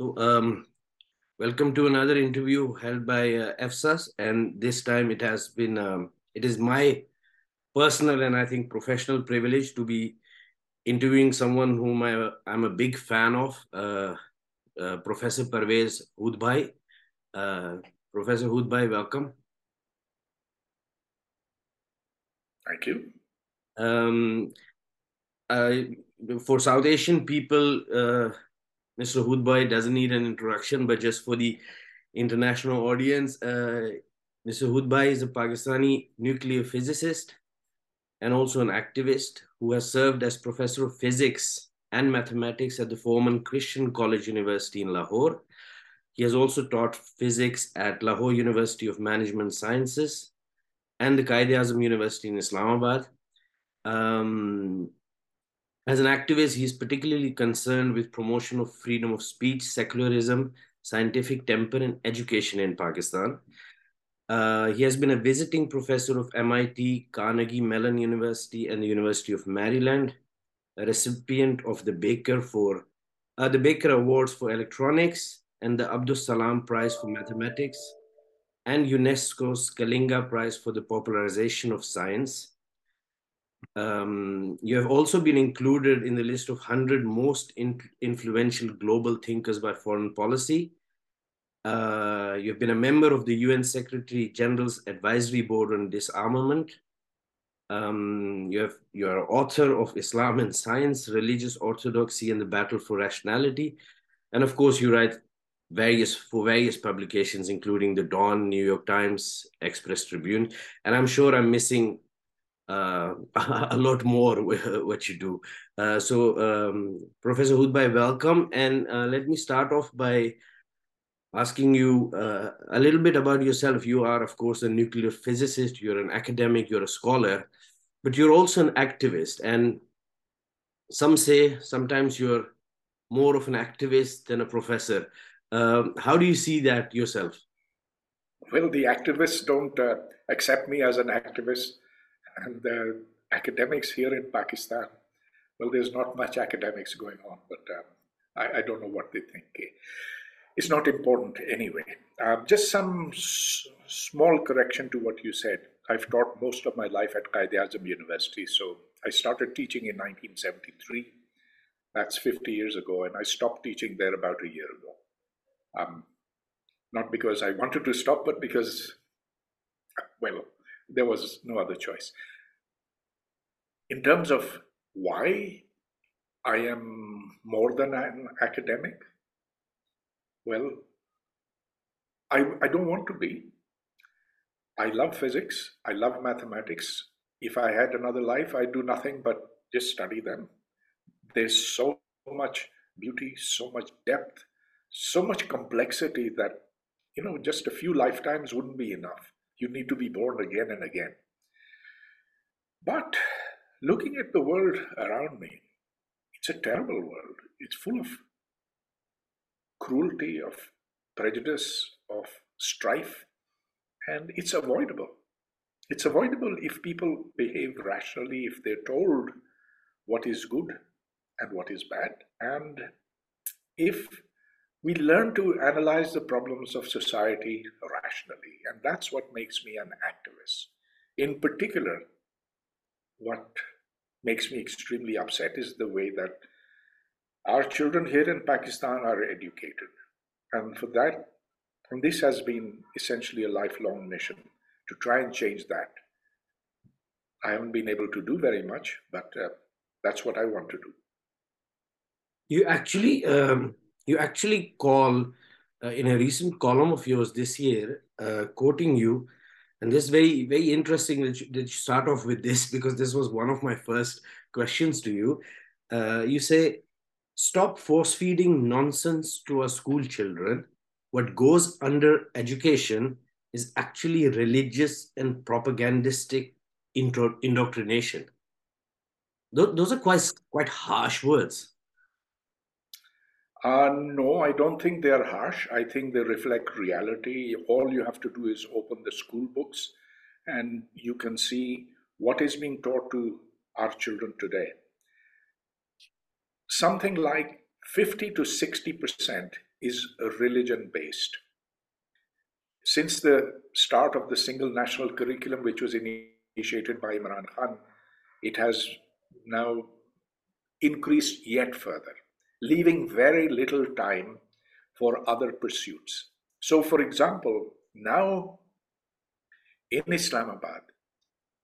So, um, welcome to another interview held by uh, EFSAS, and this time it has been um, it is my personal and I think professional privilege to be interviewing someone whom I am a big fan of, uh, uh, Professor Pervez Hoodbhoy. Uh, Professor Hoodbhoy, welcome. Thank you. Um, for South Asian people, uh, Mr. Hoodbhoy doesn't need an introduction, but just for the international audience, uh, Mr. Hoodbhoy is a Pakistani nuclear physicist and also an activist who has served as professor of physics and mathematics at the Forman Christian College University in Lahore. He has also taught physics at Lahore University of Management Sciences and the Quaid-e-Azam University in Islamabad. Um, as an activist, he is particularly concerned with promotion of freedom of speech, secularism, scientific temper, and education in Pakistan. Uh, he has been a visiting professor of MIT, Carnegie Mellon University, and the University of Maryland, a recipient of the Baker for uh, the Baker Awards for Electronics and the Abdus Salam Prize for Mathematics, and UNESCO's Kalinga Prize for the Popularization of Science. Um, you have also been included in the list of 100 most in influential global thinkers by foreign policy. Uh, you've been a member of the UN Secretary General's Advisory Board on Disarmament. Um, you have, you're author of Islam and Science, Religious Orthodoxy and the Battle for Rationality. And of course, you write various for various publications, including the Dawn, New York Times, Express Tribune. And I'm sure I'm missing uh, a lot more what you do. Uh, so, um, Professor Hoodbhoy, welcome. And uh, let me start off by asking you uh, a little bit about yourself. You are, of course, a nuclear physicist, you're an academic, you're a scholar, but you're also an activist. And some say sometimes you're more of an activist than a professor. Um, how do you see that yourself? Well, the activists don't uh, accept me as an activist and the academics here in Pakistan, well, there's not much academics going on, but um, I, I, don't know what they think. It's not important anyway. Um, just some s- small correction to what you said. I've taught most of my life at Quaid-e-Azam University, so I started teaching in 1973. That's 50 years ago, and I stopped teaching there about a year ago. Um, not because I wanted to stop, but because, well, there was no other choice. In terms of why I am more than an academic, well, I, I don't want to be. I love physics, I love mathematics. If I had another life, I'd do nothing but just study them. There's so much beauty, so much depth, so much complexity that, you know, just a few lifetimes wouldn't be enough. You need to be born again and again. But looking at the world around me, it's a terrible world. It's full of cruelty, of prejudice, of strife, and it's avoidable. It's avoidable if people behave rationally, if they're told what is good and what is bad, and if we learn to analyze the problems of society rationally, and that's what makes me an activist. In particular, what makes me extremely upset is the way that our children here in Pakistan are educated. And for that, and this has been essentially a lifelong mission to try and change that. I haven't been able to do very much, but uh, that's what I want to do. You actually um, you actually call uh, in a recent column of yours this year, uh, quoting you, and this is very, very interesting that you, that you, start off with this because this was one of my first questions to you. Uh, you say, stop force feeding nonsense to our school children. What goes under education is actually religious and propagandistic indoctrination. Th- those are quite, quite harsh words. Uh, no, I don't think they are harsh. I think they reflect reality. All you have to do is open the school books and you can see what is being taught to our children today. Something like 50 to 60% is religion based. Since the start of the single national curriculum, which was initiated by Imran Khan, it has now increased yet further, leaving very little time for other pursuits. So, for example, now in Islamabad,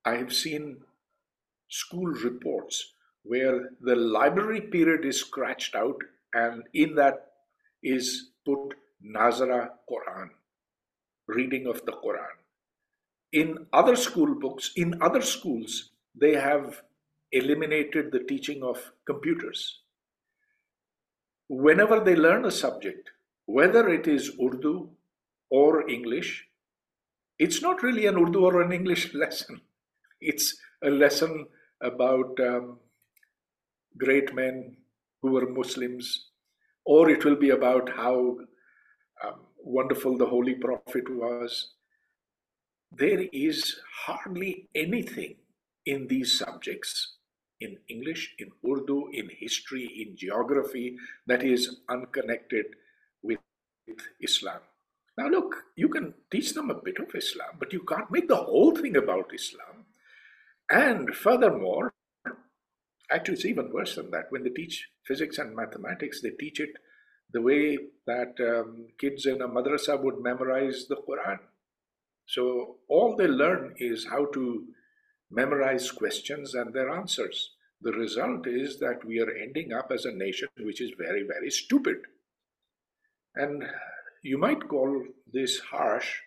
I have seen school reports where the library period is scratched out, and in that is put Nazara Quran, reading of the Quran. In other school books, in other schools, they have eliminated the teaching of computers. Whenever they learn a subject, whether it is Urdu or English, it's not really an Urdu or an English lesson. It's a lesson about um, great men who were Muslims, or it will be about how um, wonderful the Holy Prophet was. There is hardly anything in these subjects in English, in Urdu, in history, in geography that is unconnected with Islam. Now, look, you can teach them a bit of Islam, but you can't make the whole thing about Islam. And furthermore, actually, it's even worse than that. When they teach physics and mathematics, they teach it the way that um, kids in a madrasa would memorize the Quran. So, all they learn is how to memorize questions and their answers. The result is that we are ending up as a nation which is very, very stupid. And you might call this harsh,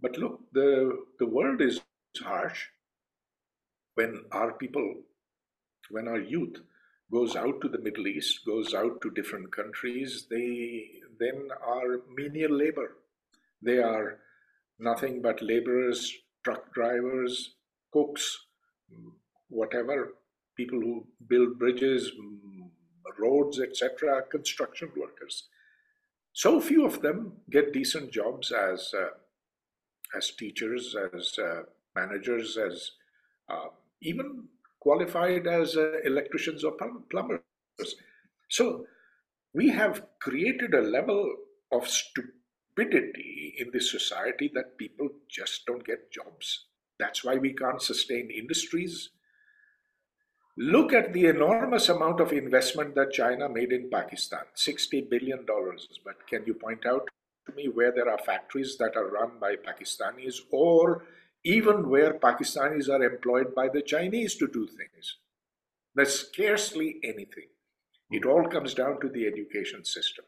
but look, the, the world is harsh when our people, when our youth goes out to the Middle East, goes out to different countries, they then are menial labor. They are nothing but laborers, truck drivers, cooks, whatever, people who build bridges, roads, etc., construction workers. So few of them get decent jobs as uh, as teachers, as uh, managers, as uh, even qualified as uh, electricians or plumbers. So we have created a level of stupidity in this society that people just don't get jobs. That's why we can't sustain industries. Look at the enormous amount of investment that China made in Pakistan $60 billion. But can you point out to me where there are factories that are run by Pakistanis or even where Pakistanis are employed by the Chinese to do things? There's scarcely anything. It all comes down to the education system.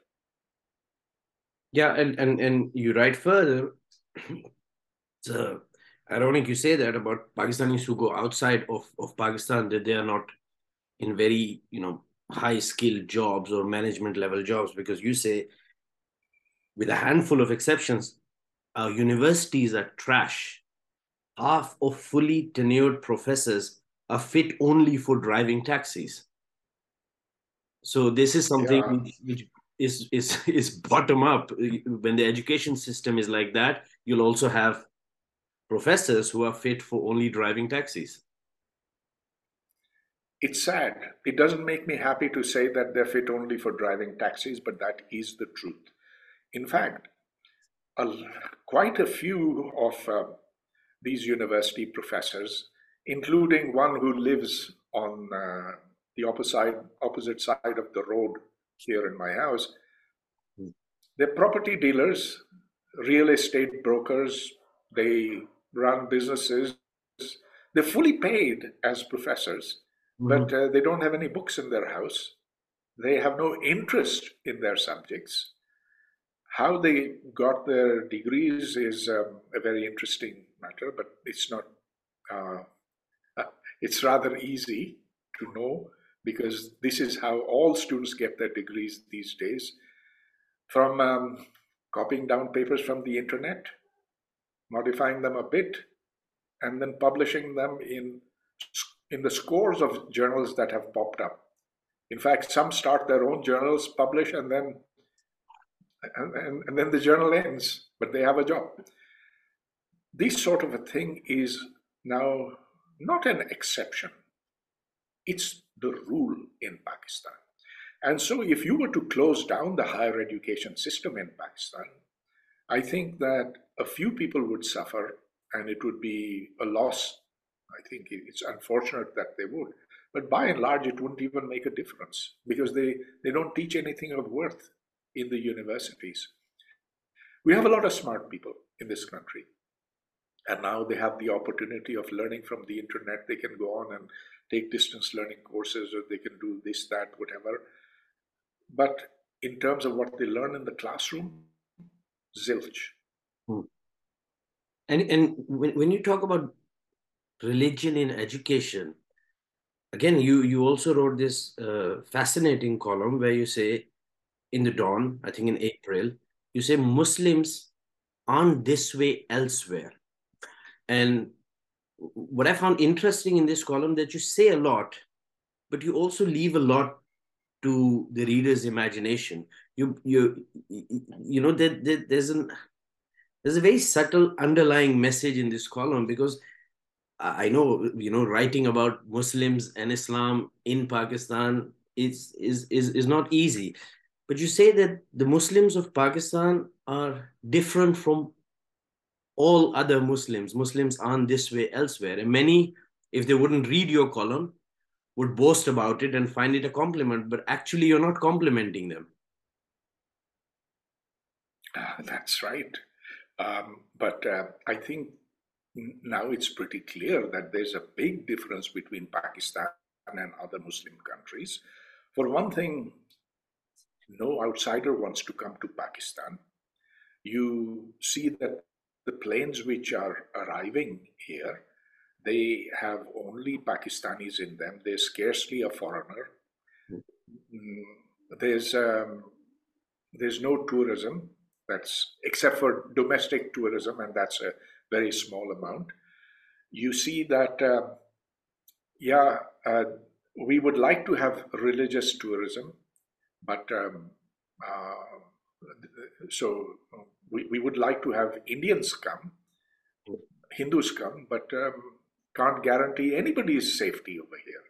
Yeah, and, and, and you write further. so ironic you say that about Pakistanis who go outside of, of Pakistan, that they are not in very, you know, high skilled jobs or management level jobs, because you say, with a handful of exceptions, our universities are trash. Half of fully tenured professors are fit only for driving taxis. So this is something yeah. which, which is is is bottom up. When the education system is like that, you'll also have professors who are fit for only driving taxis. It's sad. It doesn't make me happy to say that they're fit only for driving taxis, but that is the truth. In fact, a, quite a few of uh, these university professors, including one who lives on uh, the opposite, opposite side of the road here in my house, hmm. they're property dealers, real estate brokers. They run businesses. They're fully paid as professors, mm-hmm. but uh, they don't have any books in their house. They have no interest in their subjects. How they got their degrees is um, a very interesting matter, but it's not. Uh, it's rather easy to know because this is how all students get their degrees these days from um, copying down papers from the internet modifying them a bit, and then publishing them in, in the scores of journals that have popped up. In fact, some start their own journals, publish, and then and, and, and then the journal ends, but they have a job. This sort of a thing is now not an exception. It's the rule in Pakistan. And so, if you were to close down the higher education system in Pakistan, I think that a few people would suffer and it would be a loss. I think it's unfortunate that they would. But by and large, it wouldn't even make a difference because they, they don't teach anything of worth in the universities. We have a lot of smart people in this country. And now they have the opportunity of learning from the internet. They can go on and take distance learning courses or they can do this, that, whatever. But in terms of what they learn in the classroom, zilch. Hmm. And and when, when you talk about religion in education, again, you you also wrote this uh, fascinating column where you say, in the dawn, I think in April, you say Muslims aren't this way elsewhere. And what I found interesting in this column that you say a lot, but you also leave a lot to the reader's imagination. You you you know that there, there's an there's a very subtle underlying message in this column because I know you know writing about Muslims and Islam in Pakistan is is is is not easy. But you say that the Muslims of Pakistan are different from all other Muslims. Muslims aren't this way elsewhere. And many, if they wouldn't read your column, would boast about it and find it a compliment, but actually you're not complimenting them. Uh, that's right. Um, but uh, I think now it's pretty clear that there's a big difference between Pakistan and other Muslim countries. For one thing, no outsider wants to come to Pakistan. You see that the planes which are arriving here they have only Pakistanis in them. There's scarcely a foreigner. Mm, there's um, there's no tourism. That's except for domestic tourism, and that's a very small amount. You see that, uh, yeah, uh, we would like to have religious tourism, but um, uh, so we, we would like to have Indians come, Hindus come, but um, can't guarantee anybody's safety over here.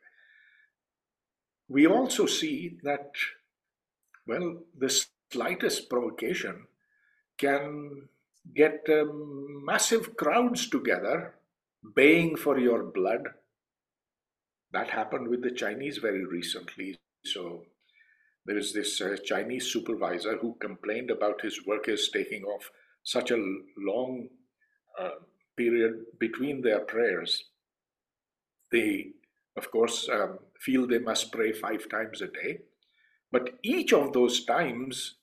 We also see that, well, the slightest provocation can get um, massive crowds together baying for your blood. That happened with the Chinese very recently. So there is this uh, Chinese supervisor who complained about his workers taking off such a long uh, period between their prayers. They, of course, um, feel they must pray five times a day, but each of those times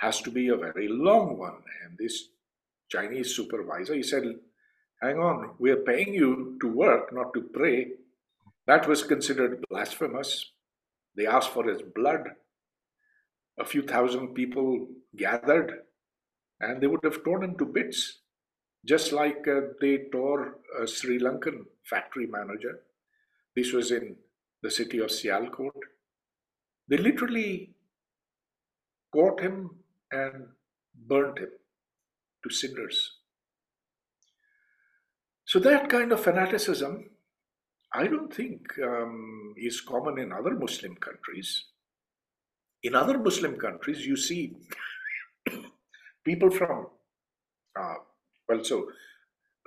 has to be a very long one. And this Chinese supervisor, he said, Hang on, we are paying you to work, not to pray. That was considered blasphemous. They asked for his blood. A few thousand people gathered, and they would have torn him to bits just like uh, they tore a Sri Lankan factory manager. This was in the city of Sialkot. They literally caught him and burnt him to cinders. So, that kind of fanaticism, I don't think um, is common in other Muslim countries. In other Muslim countries, you see people from uh, well, so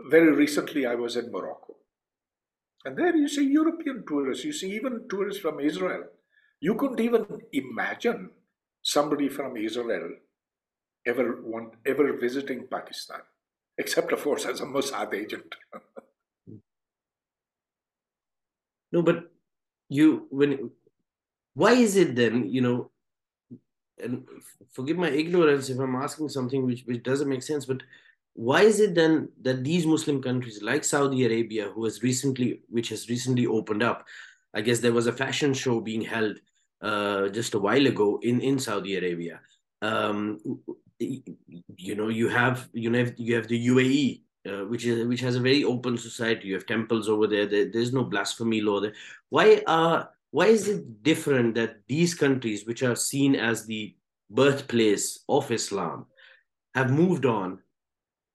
very recently I was in Morocco. And there you see European tourists, you see even tourists from Israel. You couldn't even imagine somebody from Israel ever want, ever visiting Pakistan, except of course as a Mossad agent. no, but you when why is it then, you know, and forgive my ignorance if I'm asking something which, which doesn't make sense, but why is it then that these Muslim countries like Saudi Arabia, who has recently, which has recently opened up, I guess there was a fashion show being held uh, just a while ago in in Saudi Arabia. Um, you know, you have you know you have the UAE, uh, which is which has a very open society. You have temples over there. there. There's no blasphemy law there. Why are why is it different that these countries, which are seen as the birthplace of Islam, have moved on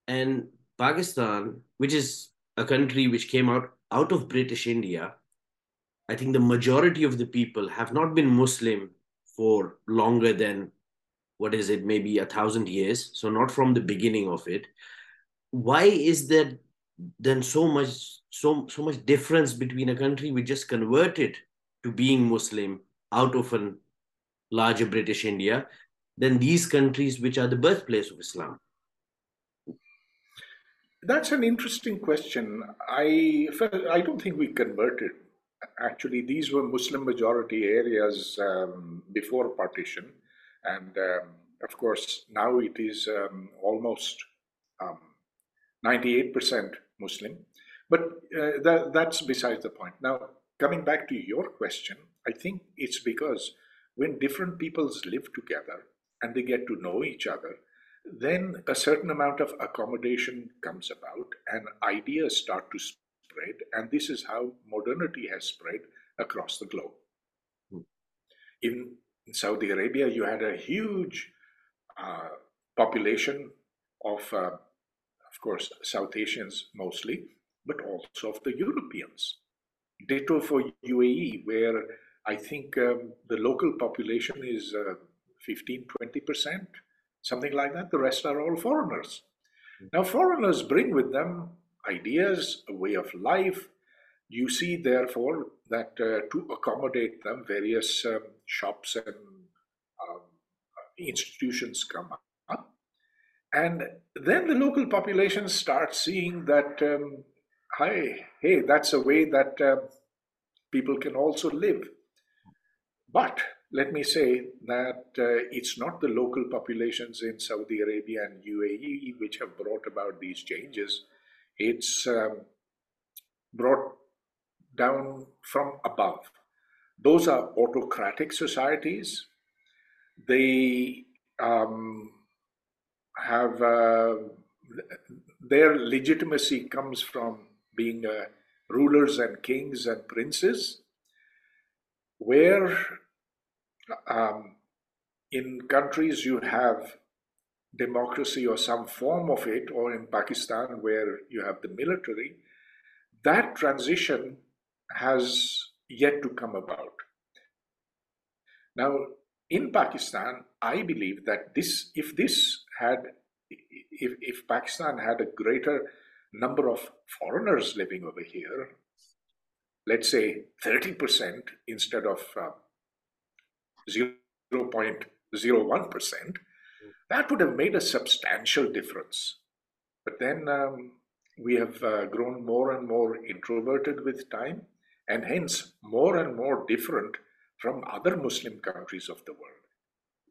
and Pakistan, which is a country which came out out of British India, I think the majority of the people have not been Muslim for longer than what is it, maybe a thousand years. So not from the beginning of it. Why is there then so much so so much difference between a country which just converted to being Muslim out of a larger British India than these countries which are the birthplace of Islam? That's an interesting question. I I don't think we converted. Actually, these were Muslim majority areas um, before partition, and um, of course now it is um, almost 98% um, Muslim. But uh, that, that's besides the point. Now, coming back to your question, I think it's because when different peoples live together and they get to know each other, then a certain amount of accommodation comes about and ideas start to spread. And this is how modernity has spread across the globe. Hmm. In, in Saudi Arabia, you had a huge uh, population of, uh, of course, South Asians mostly, but also of the Europeans. Ditto for UAE, where I think um, the local population is uh, 15, 20%, something like that. The rest are all foreigners. Hmm. Now, foreigners bring with them ideas, a way of life. You see, therefore, that uh, to accommodate them, various um, shops and um, institutions come up. And then the local population starts seeing that, um, hi, hey, that's a way that uh, people can also live. But let me say that uh, it's not the local populations in Saudi Arabia and UAE which have brought about these changes. It's um, brought down from above. Those are autocratic societies. They um, have uh, their legitimacy comes from being uh, rulers and kings and princes, where um, in countries you have democracy or some form of it, or in Pakistan where you have the military, that transition has yet to come about. Now, in Pakistan, I believe that this, if this had, if, if Pakistan had a greater number of foreigners living over here, let's say 30% instead of uh, 0.01%, that would have made a substantial difference. But then um, we have uh, grown more and more introverted with time, and hence more and more different from other Muslim countries of the world.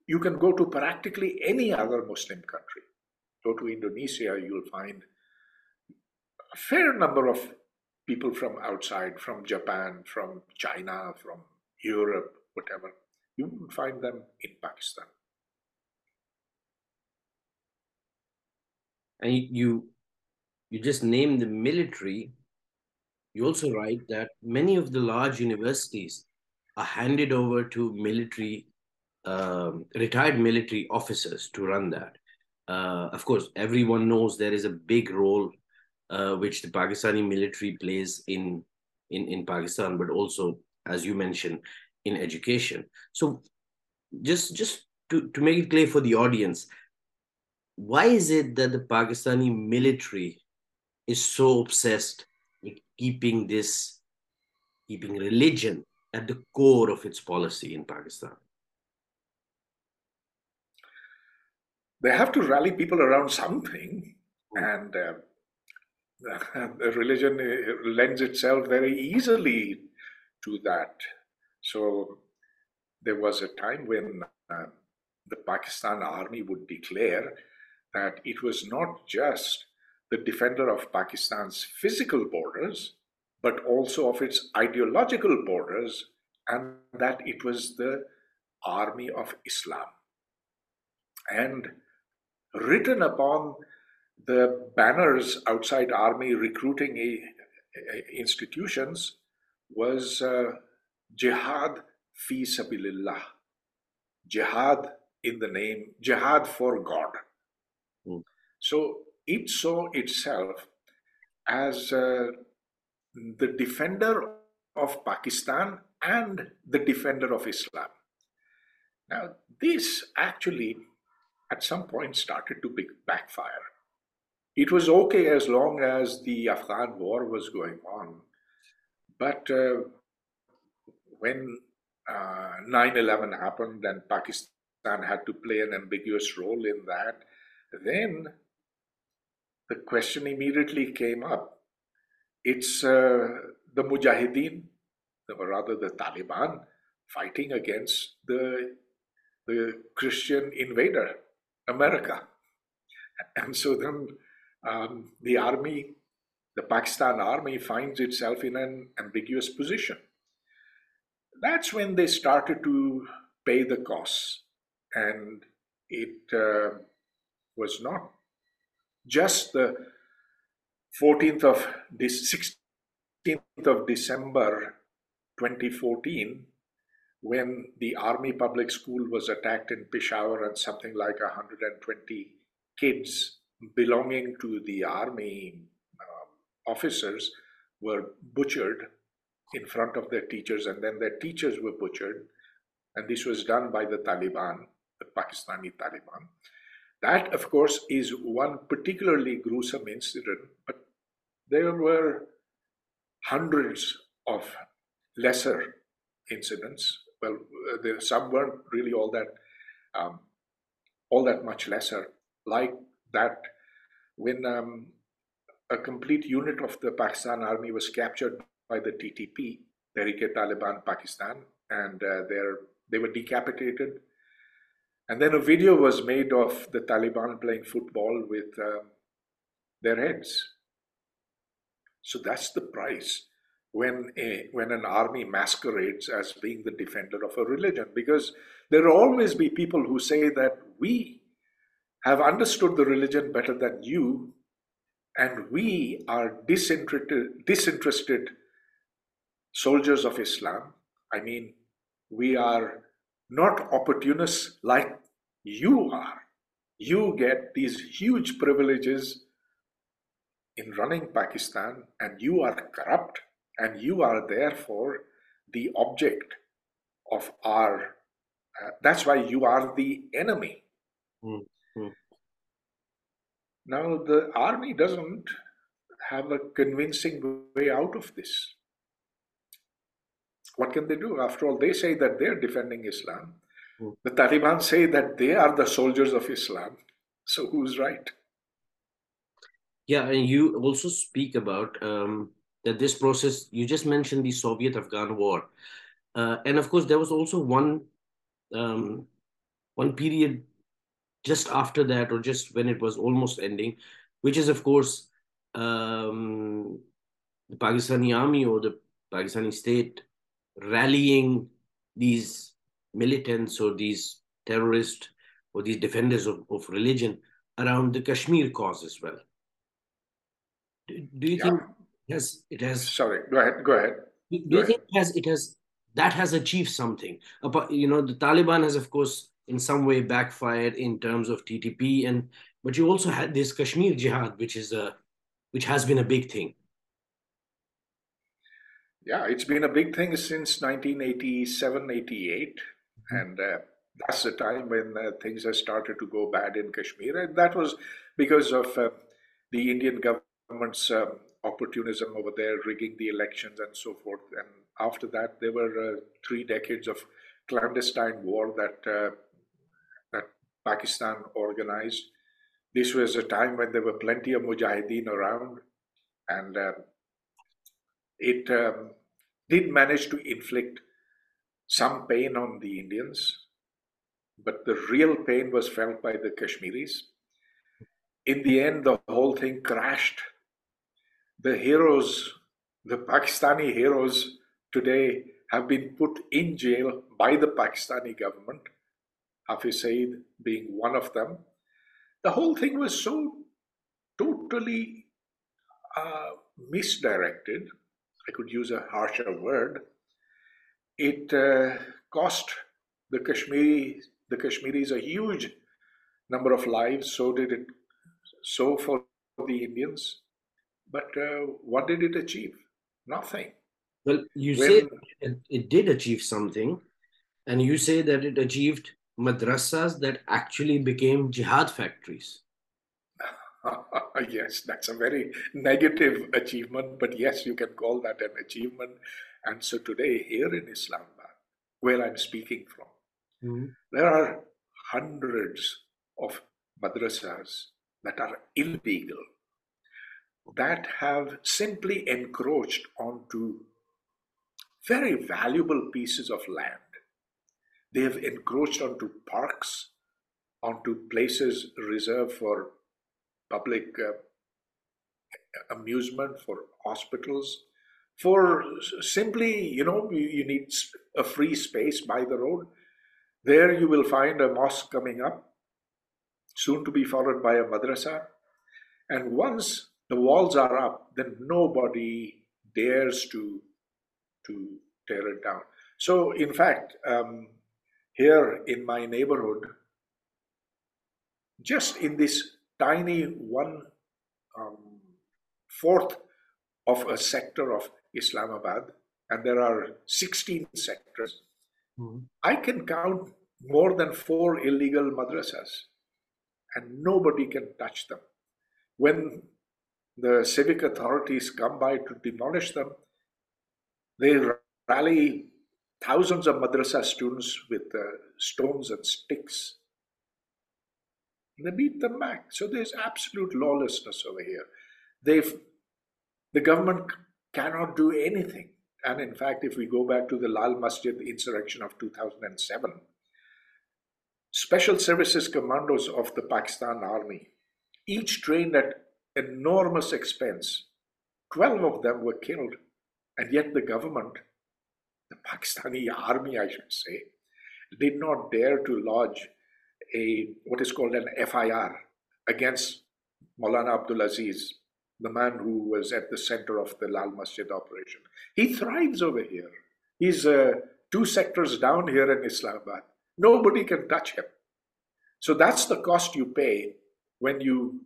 You can go to practically any other Muslim country. Go to Indonesia, you'll find a fair number of people from outside, from Japan, from China, from Europe, whatever. You wouldn't find them in Pakistan. And you you just name the military. You also write that many of the large universities are handed over to military, um, retired military officers to run that. Uh, of course, everyone knows there is a big role uh, which the Pakistani military plays in, in, in Pakistan, but also, as you mentioned, in education. So, just just to, to make it clear for the audience, why is it that the Pakistani military is so obsessed keeping this, keeping religion at the core of its policy in Pakistan? They have to rally people around something, hmm. and uh, religion uh, lends itself very easily to that. So there was a time when uh, the Pakistan army would declare that it was not just the defender of Pakistan's physical borders, but also of its ideological borders, and that it was the army of Islam. And written upon the banners outside army recruiting institutions was uh, jihad fi sabilillah, jihad in the name, jihad for God. Mm. So it saw itself as uh, the defender of Pakistan and the defender of Islam. Now, this actually at some point started to backfire. It was okay as long as the Afghan war was going on. But uh, when uh, 9 11 happened and Pakistan had to play an ambiguous role in that, then the question immediately came up. It's uh, the Mujahideen, or rather the Taliban, fighting against the, the Christian invader, America. And so then um, the army, the Pakistan army, finds itself in an ambiguous position. That's when they started to pay the costs. And it uh, was not just the 14th of this 16th of December 2014 when the army public school was attacked in Peshawar and something like 120 kids belonging to the army uh, officers were butchered in front of their teachers, and then their teachers were butchered. And this was done by the Taliban, the Pakistani Taliban. That, of course, is one particularly gruesome incident, but there were hundreds of lesser incidents. Well, uh, there, some weren't really all that um, all that much lesser, like that when um, a complete unit of the Pakistan army was captured by the TTP, Tehrik-e-Taliban Pakistan, and uh, they were decapitated. And then a video was made of the Taliban playing football with um, their heads. So that's the price when a when an army masquerades as being the defender of a religion, because there will always be people who say that we have understood the religion better than you, and we are disinterested, disinterested soldiers of Islam. I mean, we are not opportunists like you are. You get these huge privileges in running Pakistan, and you are corrupt, and you are therefore the object of our. Uh, that's why you are the enemy. Mm. Now, the army doesn't have a convincing way out of this. What can they do? After all, they say that they're defending Islam. Hmm. The Taliban say that they are the soldiers of Islam. So, who's right? Yeah, and you also speak about um, that this process, you just mentioned the Soviet Afghan War. Uh, and of course, there was also one um, one period just after that or just when it was almost ending, which is, of course, um, the Pakistani army or the Pakistani state rallying these militants or these terrorists or these defenders of, of religion around the Kashmir cause as well. Do, do you yeah. think it has it has sorry go ahead go ahead do, do you ahead. think it has it has that has achieved something you know the Taliban has of course in some way backfired in terms of TTP, and but you also had this Kashmir Jihad, which is a which has been a big thing. Yeah, it's been a big thing since 1987, 88, mm-hmm. and uh, that's the time when uh, things have started to go bad in Kashmir, and that was because of uh, the Indian government's um, opportunism over there, rigging the elections and so forth. And after that, there were uh, three decades of clandestine war that uh, Pakistan organized. This was a time when there were plenty of mujahideen around, and uh, it um, did manage to inflict some pain on the Indians, but the real pain was felt by the Kashmiris. In the end, the whole thing crashed. The heroes, the Pakistani heroes today, have been put in jail by the Pakistani government Hafiz Saeed being one of them. The whole thing was so totally uh, misdirected. I could use a harsher word. It uh, cost the Kashmiri the Kashmiris a huge number of lives. So did it. So for the Indians. But uh, what did it achieve? Nothing. Well, you when, say it, it did achieve something, And you say that it achieved madrasas that actually became jihad factories. yes, that's a very negative achievement, but yes, you can call that an achievement. And so today, here in Islamabad, where I'm speaking from, mm-hmm. there are hundreds of madrasas that are illegal, that have simply encroached onto very valuable pieces of land. They have encroached onto parks, onto places reserved for public uh, amusement, for hospitals, for simply, you know, you, need a free space by the road. There you will find a mosque coming up, soon to be followed by a madrasa. And once the walls are up, then nobody dares to, to tear it down. So, in fact, um, here in my neighborhood, just in this tiny one um, fourth of a sector of Islamabad, and there are 16 sectors, mm-hmm. I can count more than four illegal madrasas, and nobody can touch them. When the civic authorities come by to demolish them, they rally thousands of madrasa students with uh, stones and sticks they beat them back. So there's absolute lawlessness over here. They've, the government cannot do anything. And in fact, if we go back to the Lal Masjid insurrection of 2007, special services commandos of the Pakistan army, each trained at enormous expense, 12 of them were killed. And yet the government, the Pakistani army, I should say, did not dare to lodge a what is called an FIR against Maulana Abdul Aziz, the man who was at the center of the Lal Masjid operation. He thrives over here. He's uh, two sectors down here in Islamabad. Nobody can touch him. So that's the cost you pay when you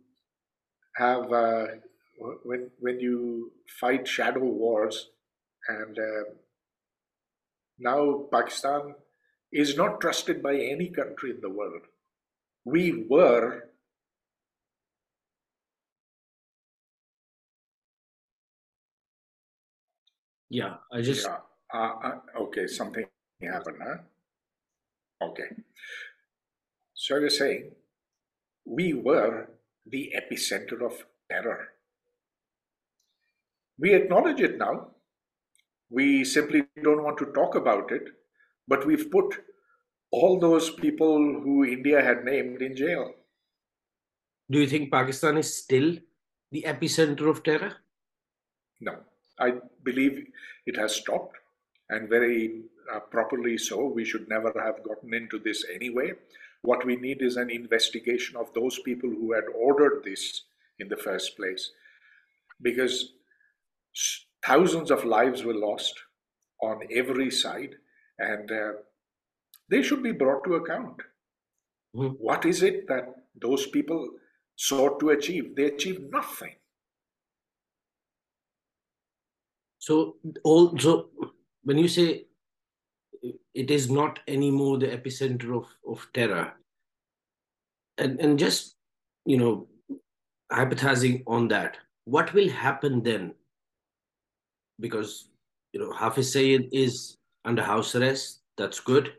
have uh, when when you fight shadow wars, and uh, now Pakistan is not trusted by any country in the world. We were Yeah, I just. Yeah. Uh, uh, okay, something happened, huh? Okay. So I was saying, we were the epicenter of terror. We acknowledge it now. We simply don't want to talk about it but we've put all those people who India had named in jail. Do you think Pakistan is still the epicenter of terror? No, I believe it has stopped, and very uh, properly so. We should never have gotten into this anyway. What we need is an investigation of those people who had ordered this in the first place, because thousands of lives were lost on every side and uh, they should be brought to account. Mm-hmm. What is it that those people sought to achieve? They achieved nothing. So, also, when you say it is not anymore the epicenter of, of terror, and, and just, you know, hypothesizing on that, what will happen then? Because, you know, Hafiz Saeed is under house arrest. That's good.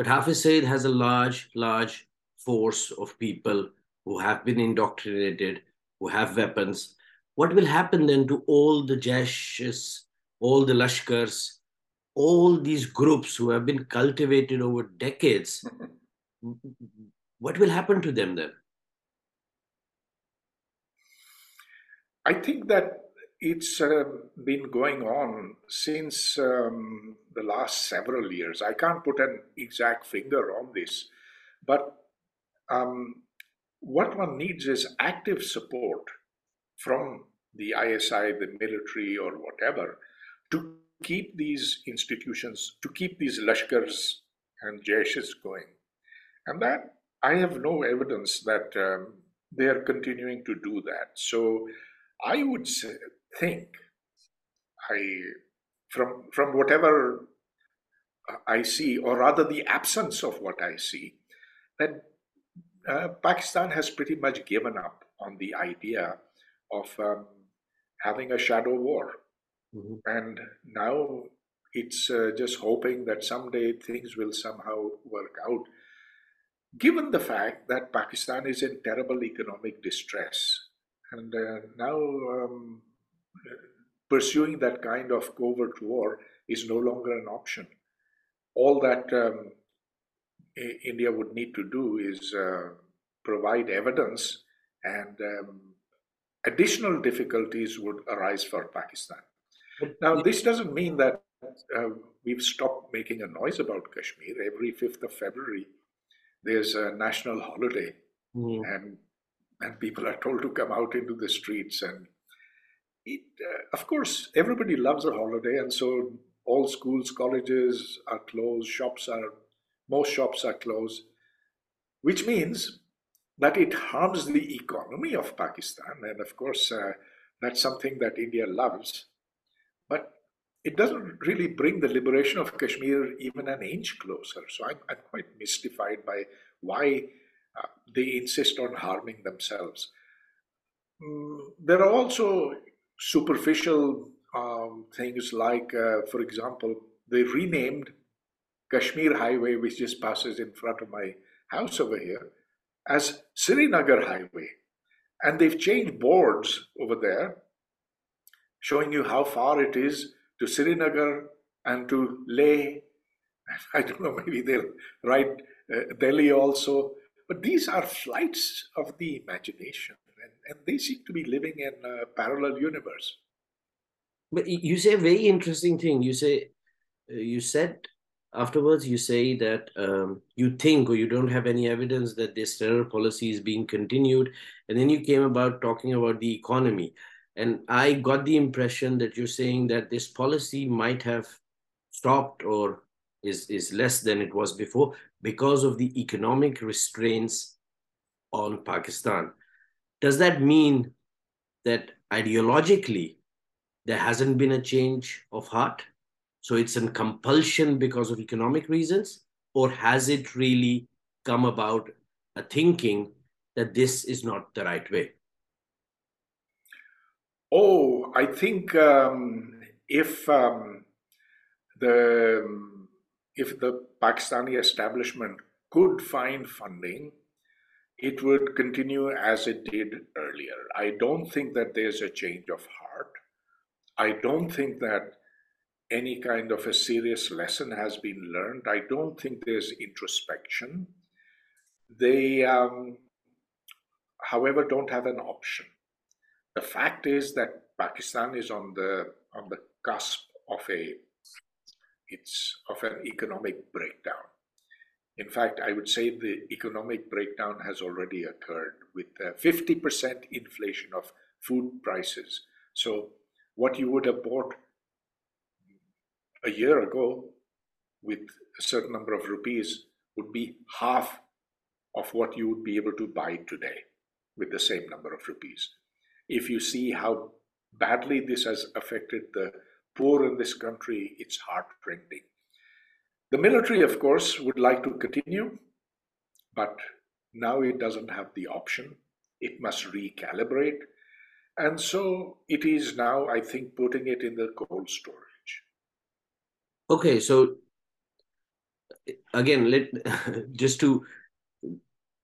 But Hafiz Saeed has a large, large force of people who have been indoctrinated, who have weapons. What will happen then to all the Jaishes, all the Lashkars, all these groups who have been cultivated over decades? what will happen to them then? I think that it's uh, been going on since um, the last several years. I can't put an exact finger on this, but um, what one needs is active support from the ISI, the military, or whatever, to keep these institutions, to keep these lashkars and jaishes going. And that I have no evidence that um, they are continuing to do that. So I would say, think I from from whatever I see, or rather the absence of what I see, that uh, Pakistan has pretty much given up on the idea of um, having a shadow war. Mm-hmm. And now it's uh, just hoping that someday things will somehow work out. Given the fact that Pakistan is in terrible economic distress, and uh, now um, pursuing that kind of covert war is no longer an option. All that um, India would need to do is uh, provide evidence, and um, additional difficulties would arise for Pakistan. Now, this doesn't mean that uh, we've stopped making a noise about Kashmir. Every 5th of February, there's a national holiday, mm. and and people are told to come out into the streets. And it, uh, of course, everybody loves a holiday, and so all schools, colleges are closed, shops are most shops are closed, which means that it harms the economy of Pakistan. And of course, uh, that's something that India loves. But it doesn't really bring the liberation of Kashmir even an inch closer. So I'm, I'm quite mystified by why uh, they insist on harming themselves. Mm, there are also superficial um, things like, uh, for example, they renamed Kashmir Highway, which just passes in front of my house over here, as Srinagar Highway. And they've changed boards over there showing you how far it is to Srinagar and to Leh. I don't know, maybe they'll write uh, Delhi also. But these are flights of the imagination, and, and they seem to be living in a parallel universe. But you say a very interesting thing. You say, uh, you said afterwards, you say that um, you think or you don't have any evidence that this terror policy is being continued. And then you came about talking about the economy. And I got the impression that you're saying that this policy might have stopped or is, is less than it was before because of the economic restraints on Pakistan. Does that mean that ideologically there hasn't been a change of heart? So it's a compulsion because of economic reasons? Or has it really come about a thinking that this is not the right way? Oh, I think um, if um, the if the Pakistani establishment could find funding, it would continue as it did earlier. I don't think that there's a change of heart. I don't think that any kind of a serious lesson has been learned. I don't think there's introspection. They, um, however, don't have an option. The fact is that Pakistan is on the on the cusp of a it's of an economic breakdown. In fact, I would say the economic breakdown has already occurred with uh, 50% inflation of food prices. So, what you would have bought a year ago with a certain number of rupees would be half of what you would be able to buy today with the same number of rupees if you see how badly this has affected the poor in this country, it's heartrending. The military, of course, would like to continue, but now it doesn't have the option. It must recalibrate. And so it is now, I think, putting it in the cold storage. Okay, so again, let just to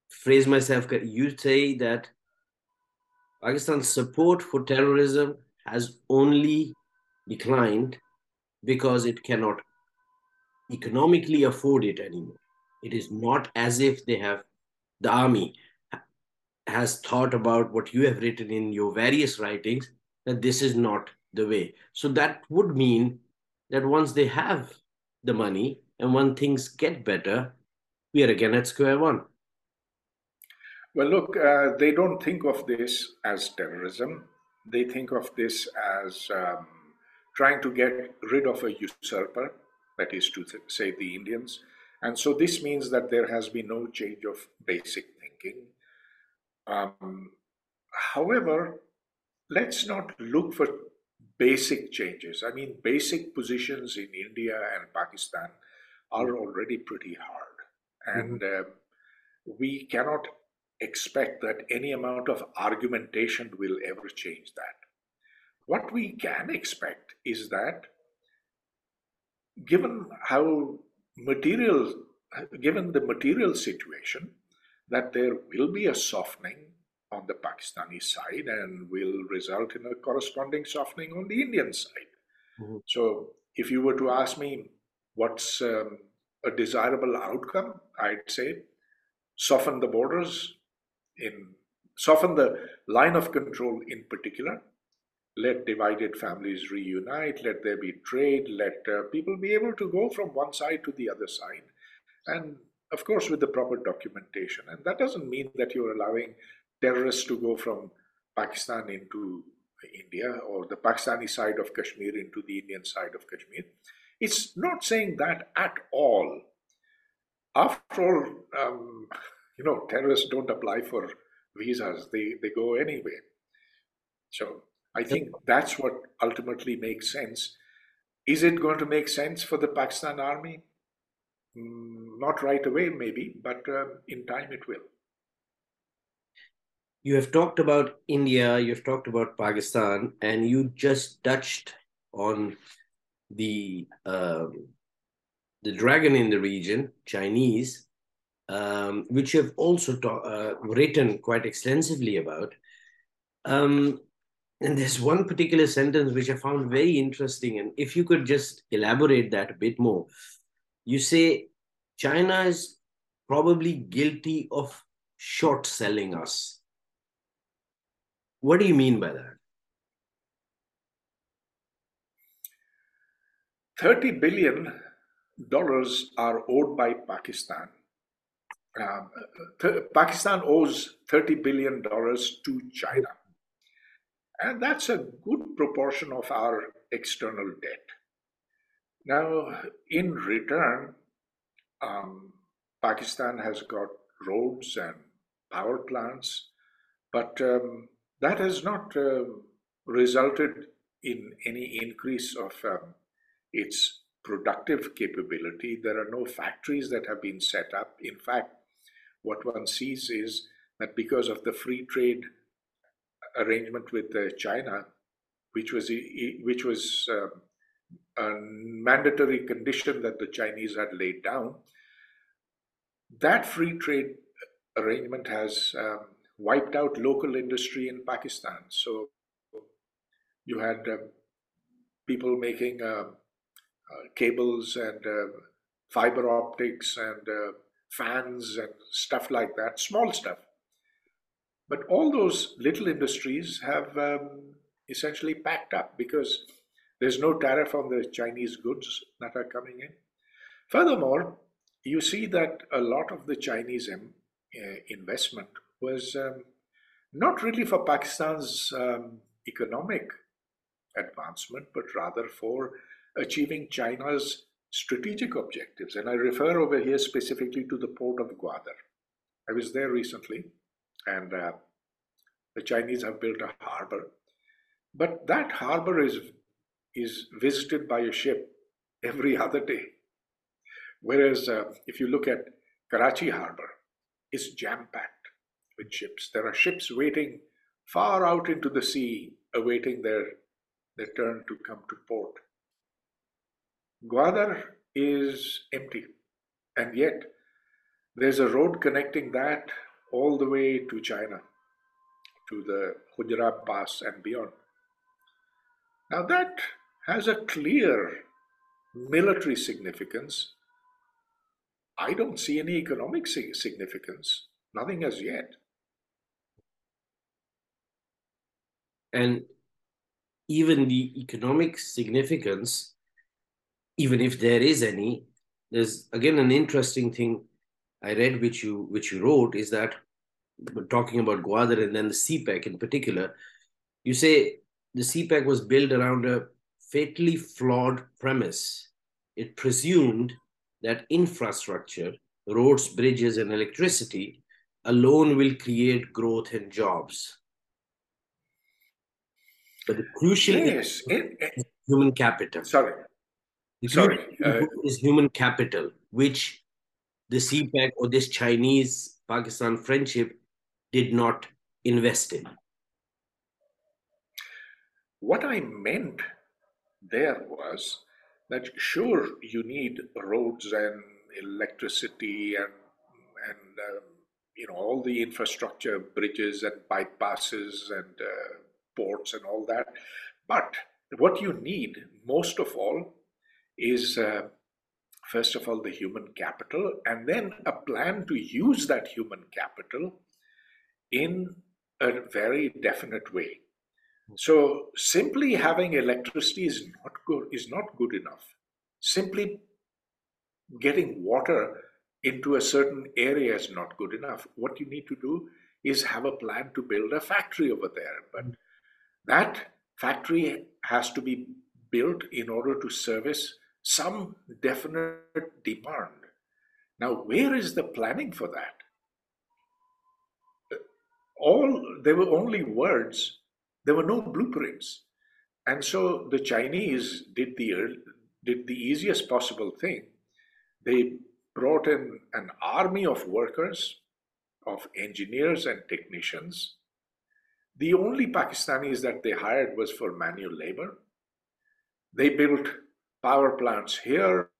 phrase myself, you say that Pakistan's support for terrorism has only declined because it cannot economically afford it anymore. It is not as if they have, the army has thought about what you have written in your various writings, that this is not the way. So that would mean that once they have the money and when things get better, we are again at square one. Well, look, uh, they don't think of this as terrorism. They think of this as um, trying to get rid of a usurper, that is to say, the Indians. And so this means that there has been no change of basic thinking. Um, however, let's not look for basic changes. I mean, basic positions in India and Pakistan are already pretty hard. And mm-hmm. uh, we cannot expect that any amount of argumentation will ever change that. What we can expect is that given how material, given the material situation, that there will be a softening on the Pakistani side and will result in a corresponding softening on the Indian side. Mm-hmm. So, if you were to ask me what's um, a desirable outcome, I'd say soften the borders, in soften the line of control in particular, let divided families reunite, let there be trade, let uh, people be able to go from one side to the other side. And of course, with the proper documentation. And that doesn't mean that you're allowing terrorists to go from Pakistan into India or the Pakistani side of Kashmir into the Indian side of Kashmir. It's not saying that at all. After all, um, you know, terrorists don't apply for visas, they, they go anyway. So I think that's what ultimately makes sense. Is it going to make sense for the Pakistan army? Mm, not right away, maybe, but uh, in time it will. You have talked about India, you've talked about Pakistan, and you just touched on the um, the dragon in the region, Chinese, um, which you have also ta- uh, written quite extensively about. Um, and there's one particular sentence which I found very interesting. And if you could just elaborate that a bit more, you say China is probably guilty of short selling us. What do you mean by that? 30 billion dollars are owed by Pakistan um, Pakistan owes $30 billion to China. And that's a good proportion of our external debt. Now, in return, um, Pakistan has got roads and power plants, but um, that has not uh, resulted in any increase of um, its productive capability. There are no factories that have been set up. In fact, what one sees is that because of the free trade arrangement with uh, China, which was which was uh, a mandatory condition that the Chinese had laid down, that free trade arrangement has um, wiped out local industry in Pakistan. So you had uh, people making uh, uh, cables and uh, fiber optics and fans and stuff like that, small stuff. But all those little industries have um, essentially packed up because there's no tariff on the Chinese goods that are coming in. Furthermore, you see that a lot of the Chinese um, uh, investment was um, not really for Pakistan's um, economic advancement, but rather for achieving China's strategic objectives. And I refer over here specifically to the port of Gwadar. I was there recently, and uh, the Chinese have built a harbor. But that harbor is, is visited by a ship every other day. Whereas uh, if you look at Karachi harbor, it's jam packed with ships. There are ships waiting far out into the sea, awaiting their, their turn to come to port. Gwadar is empty, and yet there's a road connecting that all the way to China, to the Khunjerab Pass and beyond. Now, that has a clear military significance. I don't see any economic significance, nothing as yet. And even the economic significance even if there is any, there's again an interesting thing I read which you which you wrote is that talking about Gwadar and then the CPEC in particular, you say the CPEC was built around a fatally flawed premise. It presumed that infrastructure, roads, bridges, and electricity alone will create growth and jobs. But the crucial yes, it, it, human capital. Sorry, Sorry. Uh, is human capital. which the CPEC or this Chinese Pakistan friendship did not invest in? What I meant there was that sure you need roads and electricity and and um, you know all the infrastructure, bridges and bypasses and uh, ports and all that, but what you need most of all is uh, first of all the human capital and then a plan to use that human capital in a very definite way. Hmm. So simply having electricity is not good is not good enough. Simply getting water into a certain area is not good enough. What you need to do is have a plan to build a factory over there. But hmm. that factory has to be built in order to service some definite demand. Now, where is the planning for that? All there were only words, there were no blueprints. And so the Chinese did the did the easiest possible thing. They brought in an army of workers, of engineers and technicians. The only Pakistanis that they hired was for manual labor. They built power plants here,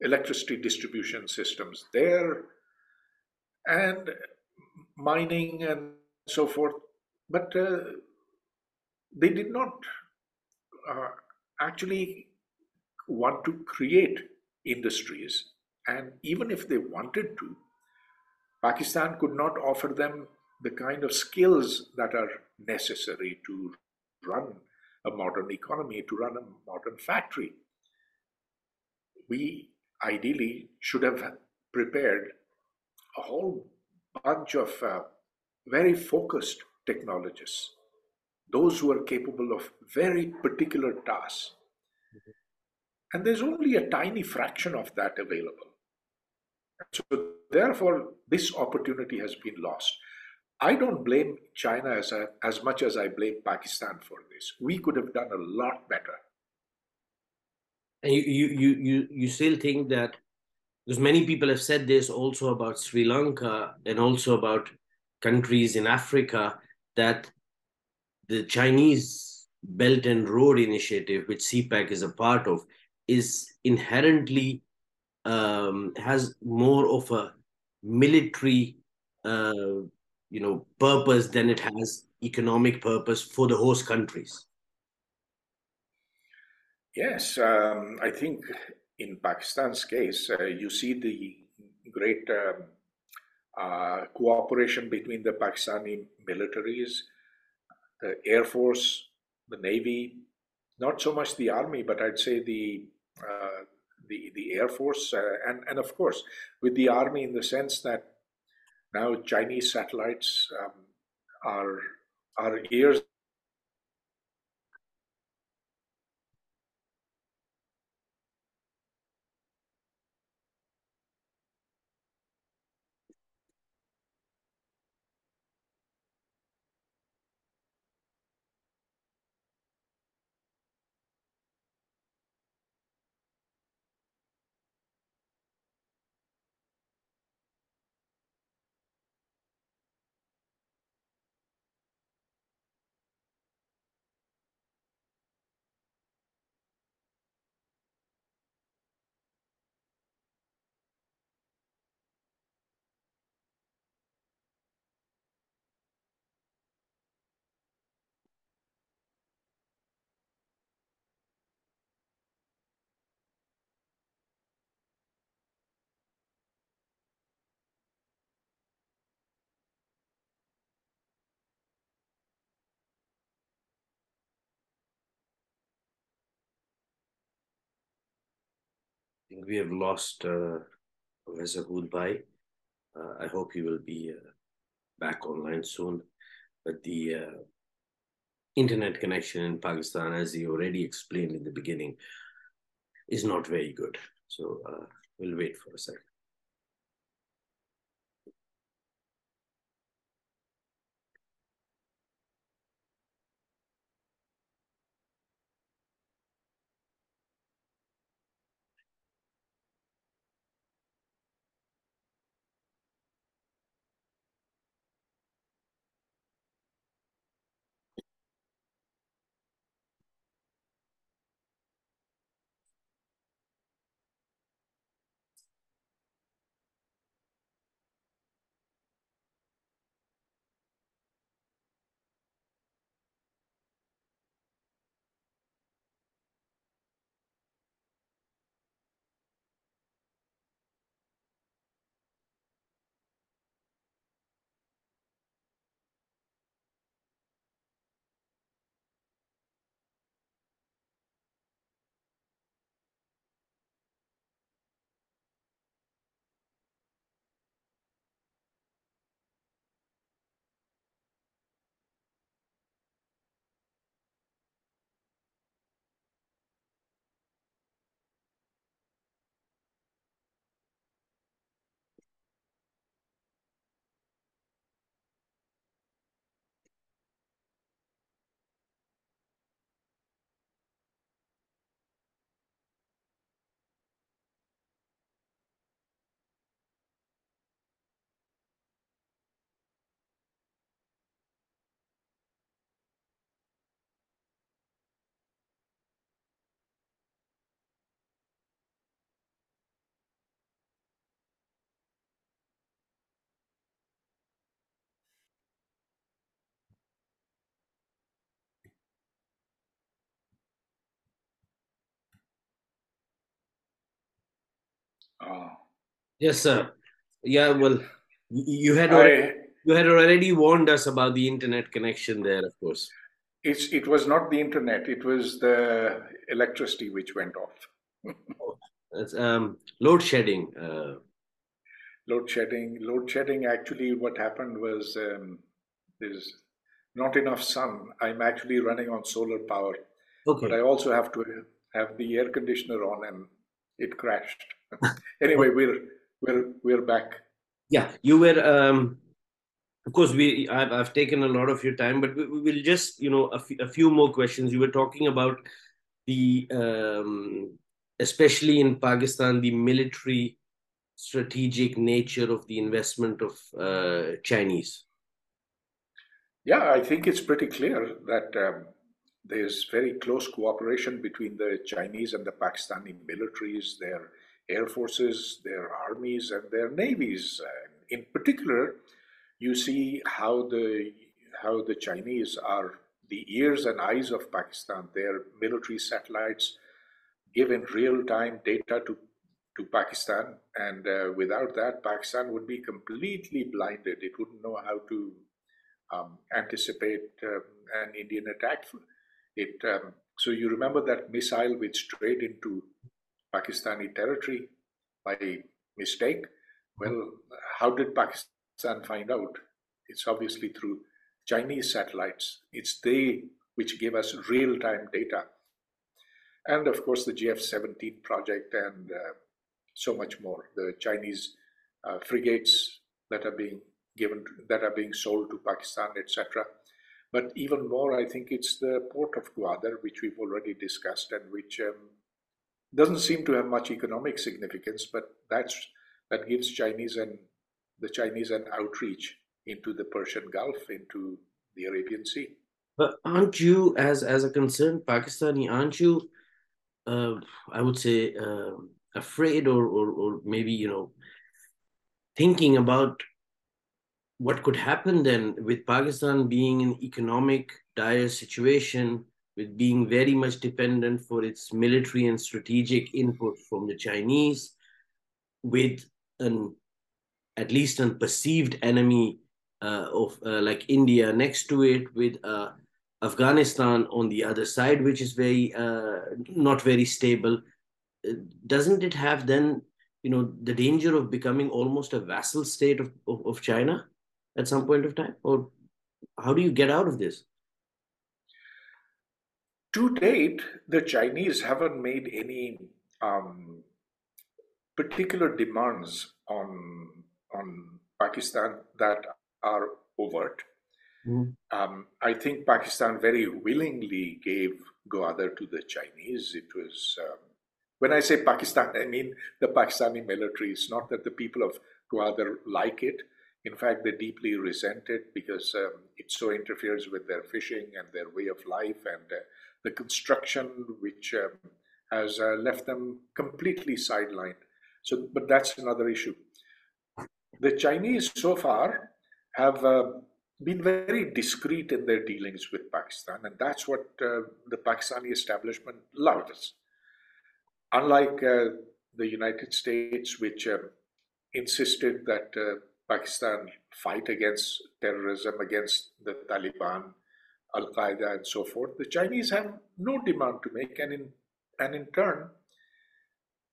electricity distribution systems there, and mining and so forth. But uh, they did not uh, actually want to create industries. And even if they wanted to, Pakistan could not offer them the kind of skills that are necessary to run a modern economy, to run a modern factory. We ideally should have prepared a whole bunch of uh, very focused technologists, those who are capable of very particular tasks. And there's only a tiny fraction of that available. So, therefore, this opportunity has been lost. I don't blame China as, a, as much as I blame Pakistan for this. We could have done a lot better. And you, you, you, you, you still think that, because many people have said this also about Sri Lanka and also about countries in Africa, that the Chinese Belt and Road Initiative, which CPEC is a part of, is inherently um, has more of a military uh, you know purpose than it has economic purpose for the host countries. Yes um, i think in pakistan's case uh, you see the great um, uh, cooperation between the pakistani militaries the air force the navy not so much the army but i'd say the uh, the, the air force uh, and and of course with the army in the sense that now Chinese satellites um, are are years think we have lost uh, Professor Hoodbhoy. Uh, I hope he will be uh, back online soon. But the uh, internet connection in Pakistan, as he already explained in the beginning, is not very good. So uh, we'll wait for a second. Oh. Yes, sir. Yeah, well, you had already, I, you had already warned us about the internet connection there, of course. It's, it was not the internet; it was the electricity which went off. It's um, load shedding. Uh... Load shedding. Load shedding. Actually, what happened was um, there's not enough sun. I'm actually running on solar power, okay. but I also have to have the air conditioner on, and it crashed. anyway, we're we're we're back. Yeah, you were. Um, of course, we. I've, I've taken a lot of your time, but we, will just you know a, f- a few more questions. You were talking about the um, especially in Pakistan the military strategic nature of the investment of uh, Chinese. Yeah, I think it's pretty clear that um, there's very close cooperation between the Chinese and the Pakistani militaries, their air forces, their armies, and their navies. in particular, you see how the how the Chinese are the ears and eyes of Pakistan. Their military satellites give in real time data to to Pakistan, and uh, without that, Pakistan would be completely blinded. It wouldn't know how to um, anticipate um, an Indian attack. It um, so you remember that missile which strayed into Pakistani territory by mistake. Well, how did Pakistan find out? It's obviously through Chinese satellites. It's they which give us real time data. And of course, the JF 17 project and uh, so much more. The Chinese uh, frigates that are being given, that are being sold to Pakistan, etc. But even more, I think it's the port of Gwadar, which we've already discussed and which um, doesn't seem to have much economic significance, but that's that gives Chinese and the Chinese an outreach into the Persian Gulf, into the Arabian Sea. But aren't you, as as a concerned Pakistani, aren't you? Uh, I would say uh, afraid, or, or or maybe you know, thinking about what could happen then with Pakistan being in economic dire situation, with being very much dependent for its military and strategic input from the Chinese, with an at least an perceived enemy uh, of uh, like India next to it, with uh, Afghanistan on the other side, which is very uh, not very stable. Doesn't it have then, you know, the danger of becoming almost a vassal state of, of, of China? At some point of time? Or how do you get out of this? To date, the Chinese haven't made any um, particular demands on on Pakistan that are overt. Mm. Um, I think Pakistan very willingly gave Gwadar to the Chinese. It was um, when I say Pakistan, I mean the Pakistani military. It's not that the people of Gwadar like it. In fact, they deeply resent it because um, it so interferes with their fishing and their way of life and uh, the construction, which um, has uh, left them completely sidelined. So, but that's another issue. The Chinese so far have uh, been very discreet in their dealings with Pakistan, and that's what uh, the Pakistani establishment loves. Unlike uh, the United States, which um, insisted that uh, Pakistan fight against terrorism, against the Taliban, Al Qaeda, and so forth, the Chinese have no demand to make, and in and in turn,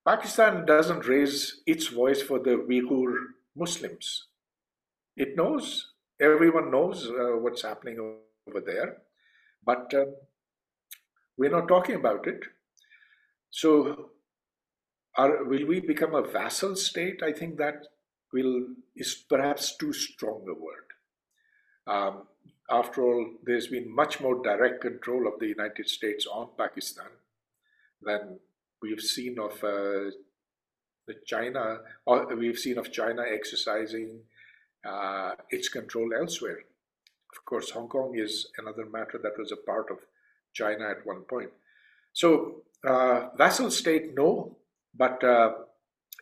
Pakistan doesn't raise its voice for the Uyghur Muslims. It knows, everyone knows uh, what's happening over there, but uh, we're not talking about it. So, are, will we become a vassal state? I think that will is perhaps too strong a word. Um, after all, there's been much more direct control of the United States on Pakistan than we've seen of uh, the China, or we've seen of China exercising uh, its control elsewhere. Of course, Hong Kong is another matter that was a part of China at one point. So, uh, vassal state, no, but uh,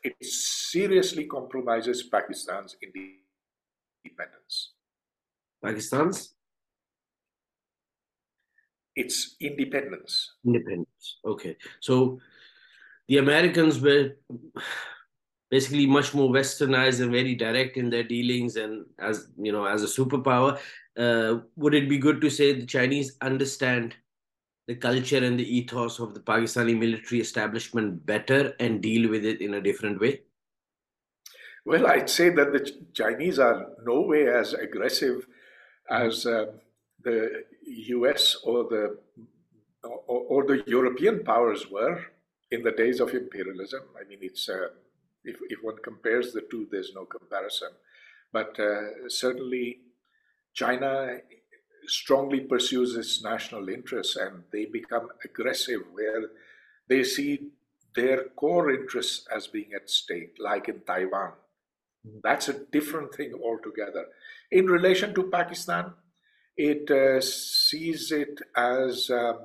it seriously compromises Pakistan's independence. Pakistan's? Its independence. Independence. Okay. So the Americans were basically much more westernized and very direct in their dealings and as you know as a superpower uh, would it be good to say the chinese understand the culture and the ethos of the pakistani military establishment better and deal with it in a different way well i'd say that the chinese are no way as aggressive as uh, the us or the or, or, the european powers were in the days of imperialism i mean it's uh, if, if one compares the two, there's no comparison. But uh, certainly, China strongly pursues its national interests and they become aggressive where they see their core interests as being at stake, like in Taiwan. Mm-hmm. That's a different thing altogether. In relation to Pakistan, it uh, sees it as um,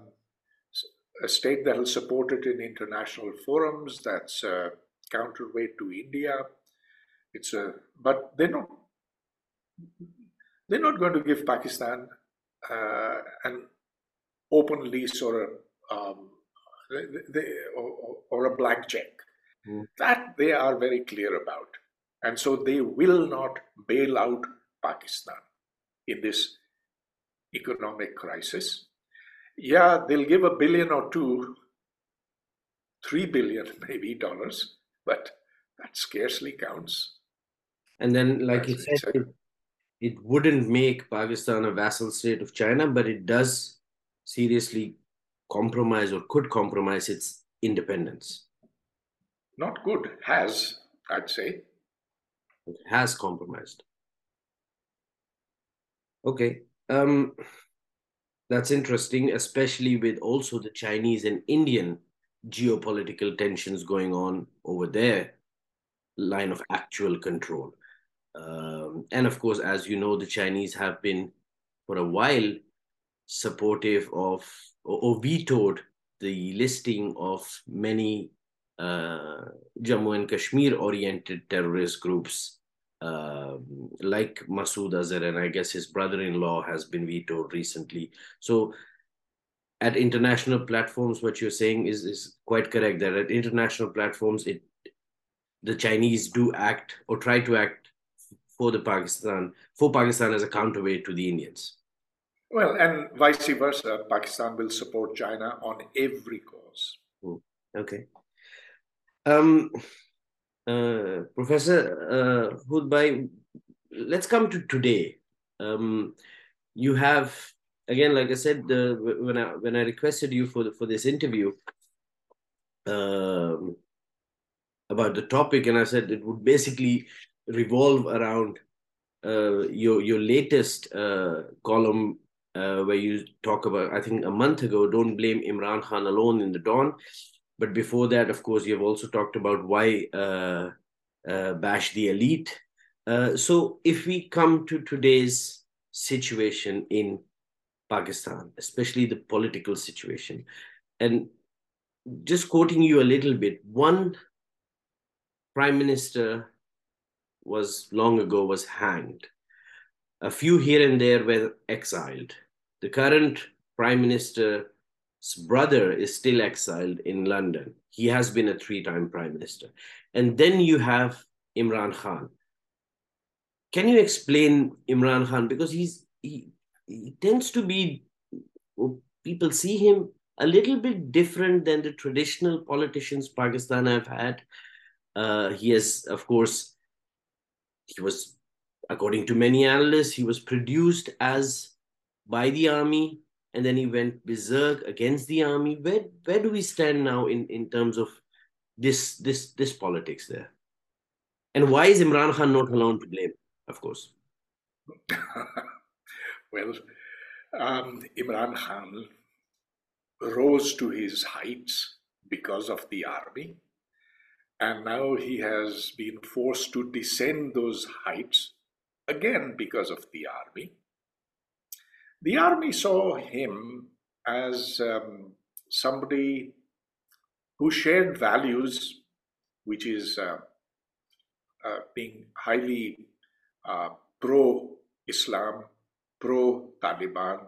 a state that will support it in international forums, that's a counterweight to India. It's a, but they're not, they're not going to give Pakistan uh, an open lease or a, um, they, or, or, a blank check. Mm. That they are very clear about. And so they will not bail out Pakistan in this economic crisis. Yeah, they'll give a billion or two, three billion maybe dollars but that scarcely counts. And then, like you said, it, wouldn't make Pakistan a vassal state of China, but it does seriously compromise or could compromise its independence. Not good, has, I'd say. It has compromised. Okay. Um, that's interesting, especially with also the Chinese and Indian geopolitical tensions going on over their line of actual control. Um, and of course, as you know, the Chinese have been for a while supportive of or, or vetoed the listing of many uh, Jammu and Kashmir oriented terrorist groups uh, like Masood Azhar, and I guess his brother in law has been vetoed recently. So at international platforms, what you're saying is is quite correct. That at international platforms, it the Chinese do act or try to act for the Pakistan for Pakistan as a counterweight to the Indians. Well, and vice versa, Pakistan will support China on every cause. Hmm. Okay. Um, uh, Professor uh, Hoodbhoy, let's come to today. Um, you have again, like I said, when I when I requested you for the, for this interview um, about the topic, and I said it would basically revolve around uh, your your latest uh, column uh, where you talk about, I think a month ago, don't blame Imran Khan alone in the dawn. But before that, of course, you've also talked about why uh, uh, bash the elite. Uh, so if we come to today's situation in Pakistan, especially the political situation. And just quoting you a little bit, one prime minister was long ago was hanged. A few here and there were exiled. The current prime minister's brother is still exiled in London. He has been a three-time prime minister. And then you have Imran Khan. Can you explain Imran Khan? Because he's he, he tends to be people see him a little bit different than the traditional politicians Pakistan have had. Uh, he has, of course, he was, according to many analysts, he was produced as by the army, and then he went berserk against the army. Where where do we stand now in, in terms of this this this politics there? And why is Imran Khan not alone to blame? Of course. Well, um, Imran Khan rose to his heights because of the army, and now he has been forced to descend those heights again because of the army. The army saw him as um, somebody who shared values, which is uh, uh, being highly uh, pro Islam, pro Taliban,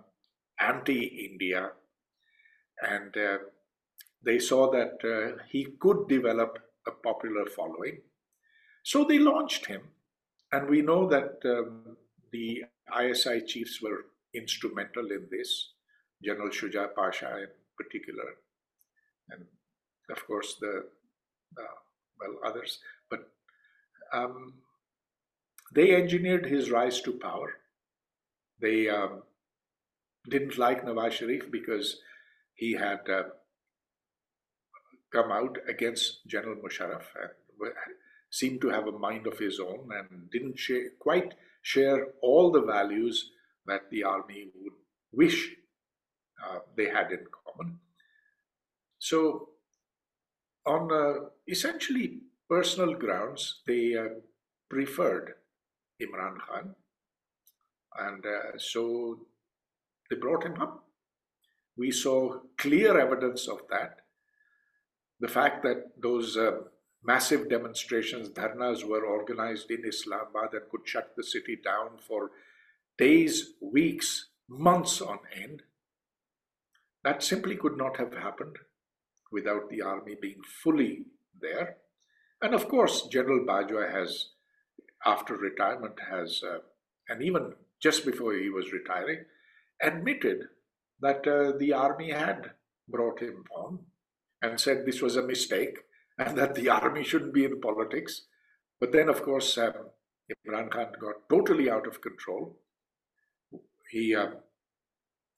anti India, and uh, they saw that uh, he could develop a popular following. So they launched him, and we know that um, the ISI chiefs were instrumental in this, General Shuja Pasha in particular, and of course the uh, well others, but um, they engineered his rise to power. They um, didn't like Nawaz Sharif because he had uh, come out against General Musharraf and seemed to have a mind of his own and didn't share, quite share all the values that the army would wish uh, they had in common. So, on uh, essentially personal grounds, they uh, preferred Imran Khan, and uh, so they brought him up. We saw clear evidence of that. The fact that those uh, massive demonstrations, dharnas, were organized in Islamabad and could shut the city down for days, weeks, months on end. That simply could not have happened without the army being fully there. And of course, General Bajwa has, after retirement, has, uh, and even just before he was retiring, admitted that uh, the army had brought him on and said this was a mistake and that the army shouldn't be in politics. But then, of course, um, Imran Khan got totally out of control. He uh,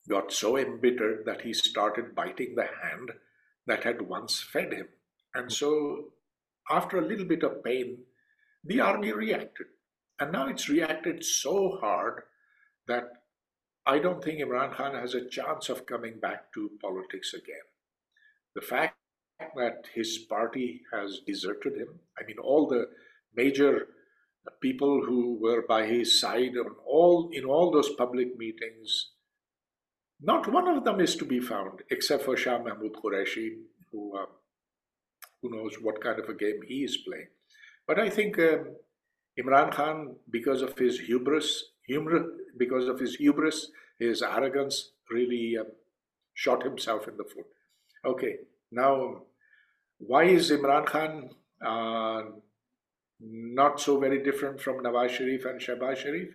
got so embittered that he started biting the hand that had once fed him. And so, after a little bit of pain, the army reacted. And now it's reacted so hard that I don't think Imran Khan has a chance of coming back to politics again. The fact that his party has deserted him, I mean, all the major people who were by his side on all in all those public meetings, not one of them is to be found except for Shah Mahmood Qureshi, who uh, who knows what kind of a game he is playing. But I think um, Imran Khan, because of his hubris, humor, because of his hubris, his arrogance, really uh, shot himself in the foot. Okay, now why is Imran Khan uh, not so very different from Nawaz Sharif and Shehbaz Sharif?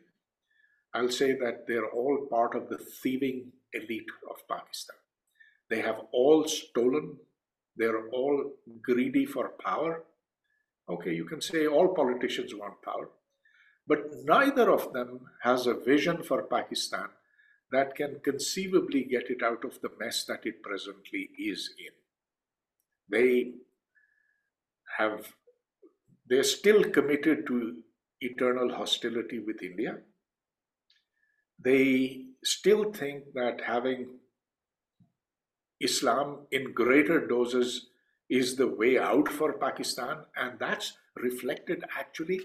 I'll say that they're all part of the thieving elite of Pakistan. They have all stolen, they're all greedy for power. Okay, you can say all politicians want power, but neither of them has a vision for Pakistan that can conceivably get it out of the mess that it presently is in. They have, they're still committed to eternal hostility with India. They still think that having Islam in greater doses is the way out for Pakistan, and that's reflected actually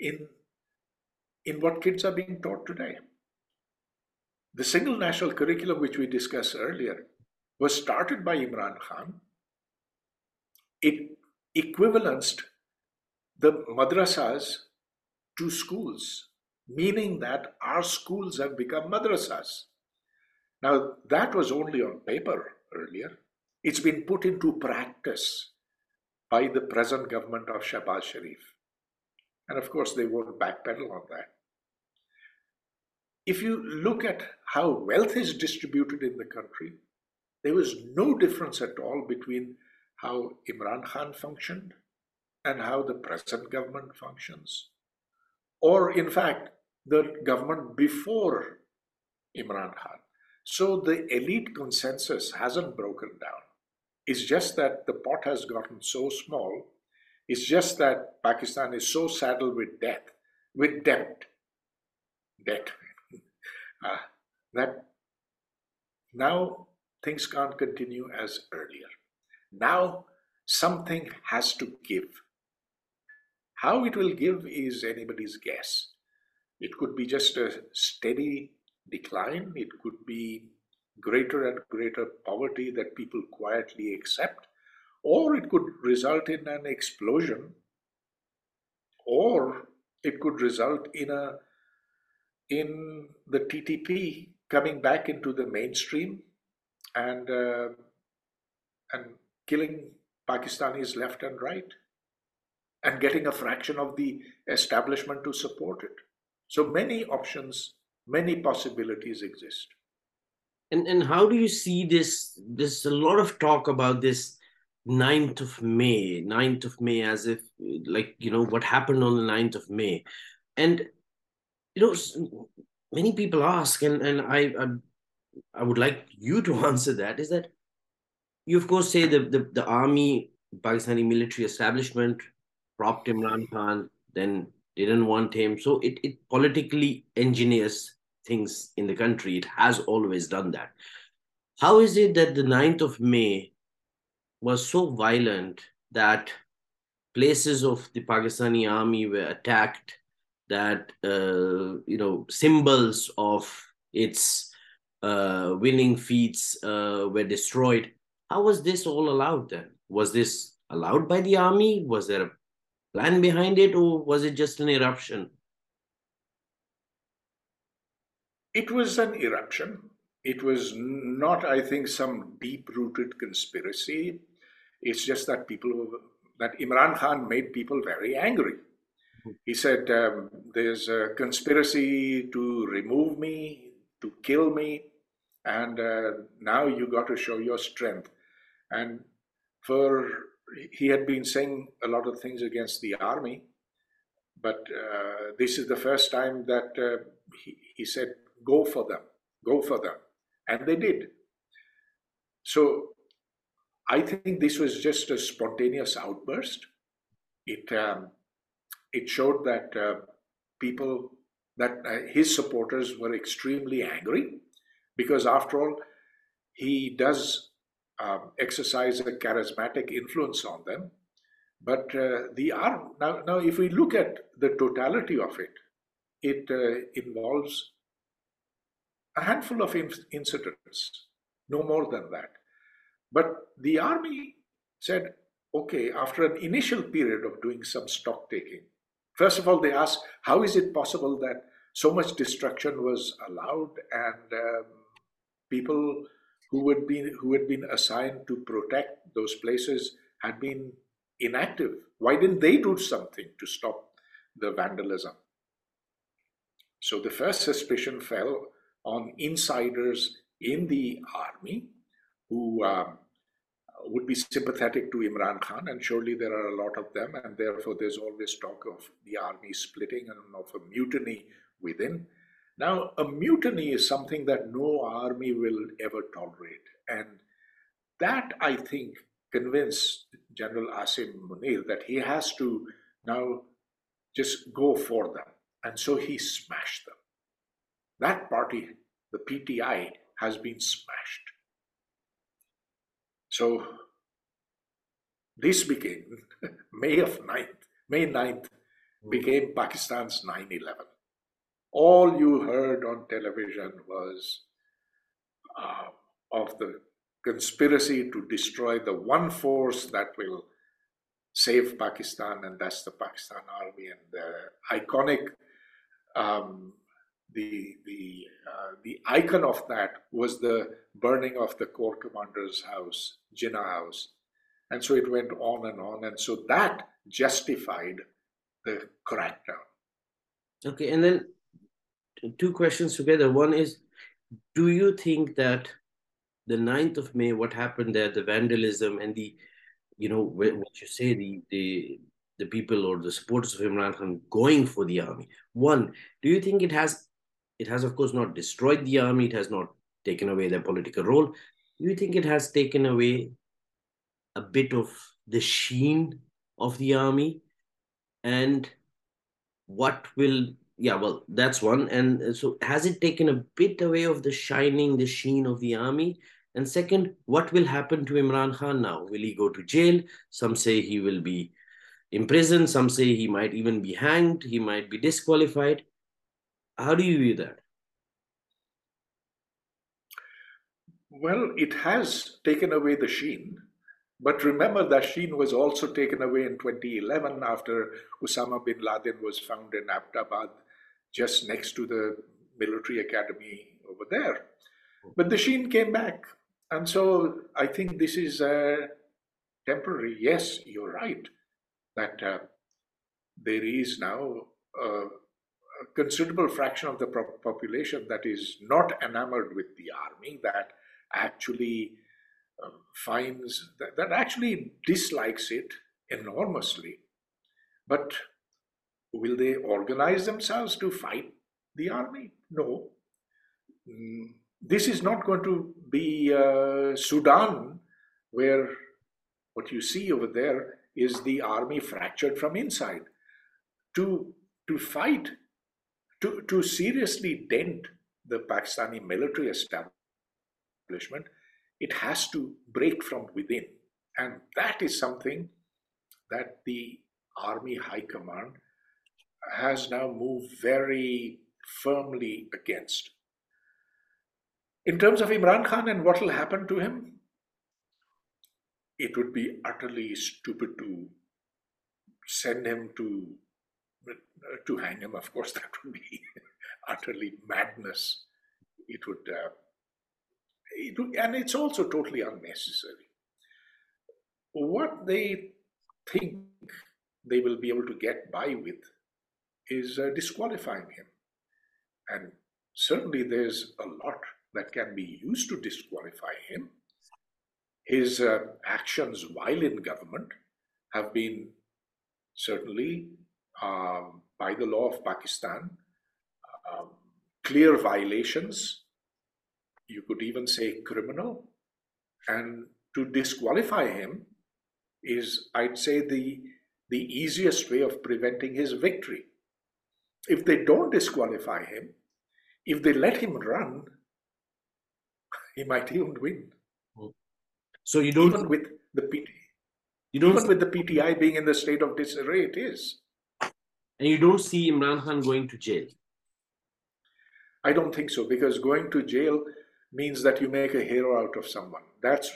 in, in what kids are being taught today. The single national curriculum, which we discussed earlier, was started by Imran Khan. It equivalenced the madrasas to schools, meaning that our schools have become madrasas. Now, that was only on paper earlier. It's been put into practice by the present government of Shehbaz Sharif. And of course, they won't backpedal on that. If you look at how wealth is distributed in the country, there was no difference at all between how Imran Khan functioned and how the present government functions. Or, in fact, the government before Imran Khan. So the elite consensus hasn't broken down. It's just that the pot has gotten so small. It's just that Pakistan is so saddled with debt, with debt, debt, uh, that now things can't continue as earlier. Now something has to give. How it will give is anybody's guess. It could be just a steady decline, it could be greater and greater poverty that people quietly accept, or it could result in an explosion, or it could result in a in the TTP coming back into the mainstream and uh, and killing Pakistanis left and right. and getting a fraction of the establishment to support it. So many options, many possibilities exist. And and how do you see this? There's a lot of talk about this 9th of May, 9th of May, as if like you know what happened on the 9th of May. And you know, many people ask, and, and I, I I would like you to answer that, is that you of course say the, the, the army, Pakistani military establishment propped Imran Khan, then didn't want him. So it, it politically engineers things in the country. It has always done that. How is it that the 9th of May was so violent that places of the Pakistani army were attacked, that, uh, you know, symbols of its uh, winning feats uh, were destroyed? How was this all allowed then? Was this allowed by the army? Was there a plan behind it, or was it just an eruption? It was an eruption. It was not, I think, some deep rooted conspiracy. It's just that people, that Imran Khan made people very angry. He said, um, There's a conspiracy to remove me, to kill me, and uh, now you got to show your strength. And for he had been saying a lot of things against the army, but uh, this is the first time that uh, he, he said, "Go for them, go for them," and they did. So I think this was just a spontaneous outburst. It um, it showed that uh, people that uh, his supporters were extremely angry because after all, he does um, exercise a charismatic influence on them. But uh, the arm now, now, if we look at the totality of it, it uh, involves a handful of in- incidents, no more than that. But the army said, okay, after an initial period of doing some stock taking, first of all, they asked, how is it possible that so much destruction was allowed and um, people who had been who had been assigned to protect those places had been inactive. Why didn't they do something to stop the vandalism? So the first suspicion fell on insiders in the army who um, would be sympathetic to Imran Khan, and surely there are a lot of them, and therefore there's always talk of the army splitting and of a mutiny within. Now, a mutiny is something that no army will ever tolerate. And that, I think, convinced General Asim Munir that he has to now just go for them. And so he smashed them. That party, the PTI, has been smashed. So this became May of 9th, May 9th became Pakistan's 9 11 all you heard on television was uh, of the conspiracy to destroy the one force that will save Pakistan, and that's the Pakistan Army. And the iconic, um, the the uh, the icon of that was the burning of the Corps Commander's house, Jinnah House, and so it went on and on, and so that justified the crackdown. Okay, and then two questions together. One is, do you think that the 9th of May, what happened there, the vandalism and the, you know, what you say, the the the people or the supporters of Imran Khan going for the army. One, do you think it has, it has of course not destroyed the army, it has not taken away their political role. You think it has taken away a bit of the sheen of the army? And what will yeah, well, that's one. And so, has it taken a bit away of the shining, the sheen of the army? And second, what will happen to Imran Khan now? Will he go to jail? Some say he will be imprisoned. Some say he might even be hanged. He might be disqualified. How do you view that? Well, it has taken away the sheen. But remember that sheen was also taken away in 2011 after Osama bin Laden was found in Abbottabad just next to the military academy over there. But the sheen came back. And so I think this is uh, temporary. Yes, you're right that uh, there is now a, a considerable fraction of the population that is not enamored with the army, that actually um, finds, that, that actually dislikes it enormously. But will they organize themselves to fight the army? No. Mm, this is not going to be uh, Sudan, where what you see over there is the army fractured from inside. To, to fight, to, to seriously dent the Pakistani military establishment, it has to break from within. And that is something that the Army High Command has now moved very firmly against. In terms of Imran Khan and what will happen to him, it would be utterly stupid to send him to to hang him. Of course, that would be utterly madness. It would, uh, it would, and it's also totally unnecessary. What they think they will be able to get by with is uh, disqualifying him, and certainly there's a lot that can be used to disqualify him his uh, actions while in government have been certainly, um, by the law of Pakistan, um, clear violations. You could even say criminal. And to disqualify him is, I'd say, the, the easiest way of preventing his victory. If they don't disqualify him, if they let him run, he might even win. So you don't even with the PT, you don't even with the PTI being in the state of disarray, it is. And you don't see Imran Khan going to jail. I don't think so because going to jail means that you make a hero out of someone. That's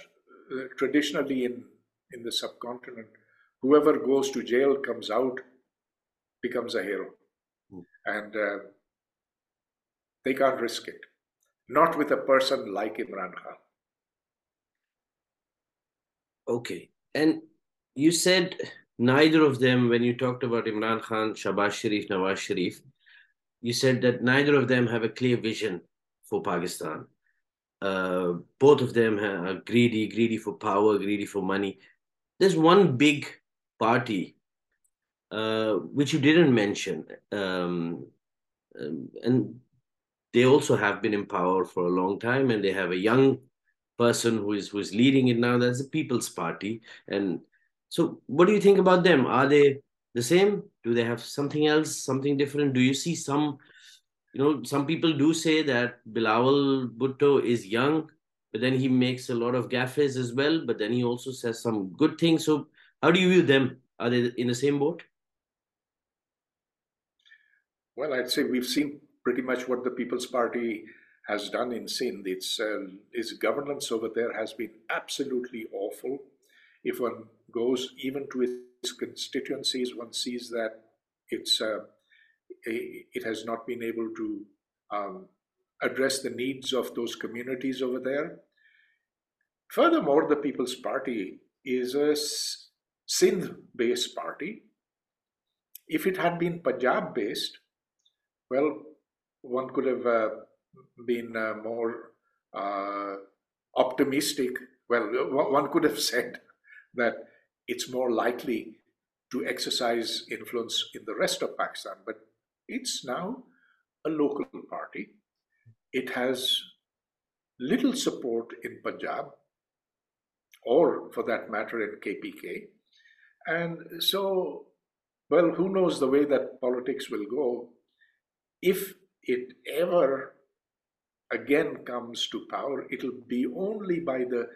uh, traditionally in in the subcontinent. Whoever goes to jail comes out, becomes a hero, mm. and uh, they can't risk it. Not with a person like Imran Khan. Okay. And you said neither of them, when you talked about Imran Khan, Shahbaz Sharif, Nawaz Sharif, you said that neither of them have a clear vision for Pakistan. Uh, both of them are greedy, greedy for power, greedy for money. There's one big party uh, which you didn't mention, um, um, and they also have been in power for a long time, and they have a young person who is who is leading it now. That's the People's Party. And so, what do you think about them? Are they the same? Do they have something else, something different? Do you see some? You know, some people do say that Bilawal Bhutto is young, but then he makes a lot of gaffes as well. But then he also says some good things. So, how do you view them? Are they in the same boat? Well, I'd say we've seen pretty much what the People's Party has done in Sindh. Its, uh, its governance over there has been absolutely awful. If one goes even to its constituencies, one sees that it's, uh, it has not been able to um, address the needs of those communities over there. Furthermore, the People's Party is a Sindh based party. If it had been Punjab based, well, one could have uh, been uh, more uh, optimistic. Well, one could have said that it's more likely to exercise influence in the rest of Pakistan, but it's now a local party. It has little support in Punjab, or for that matter, in KPK. And so, well, who knows the way that politics will go if it ever again comes to power, it'll be only by the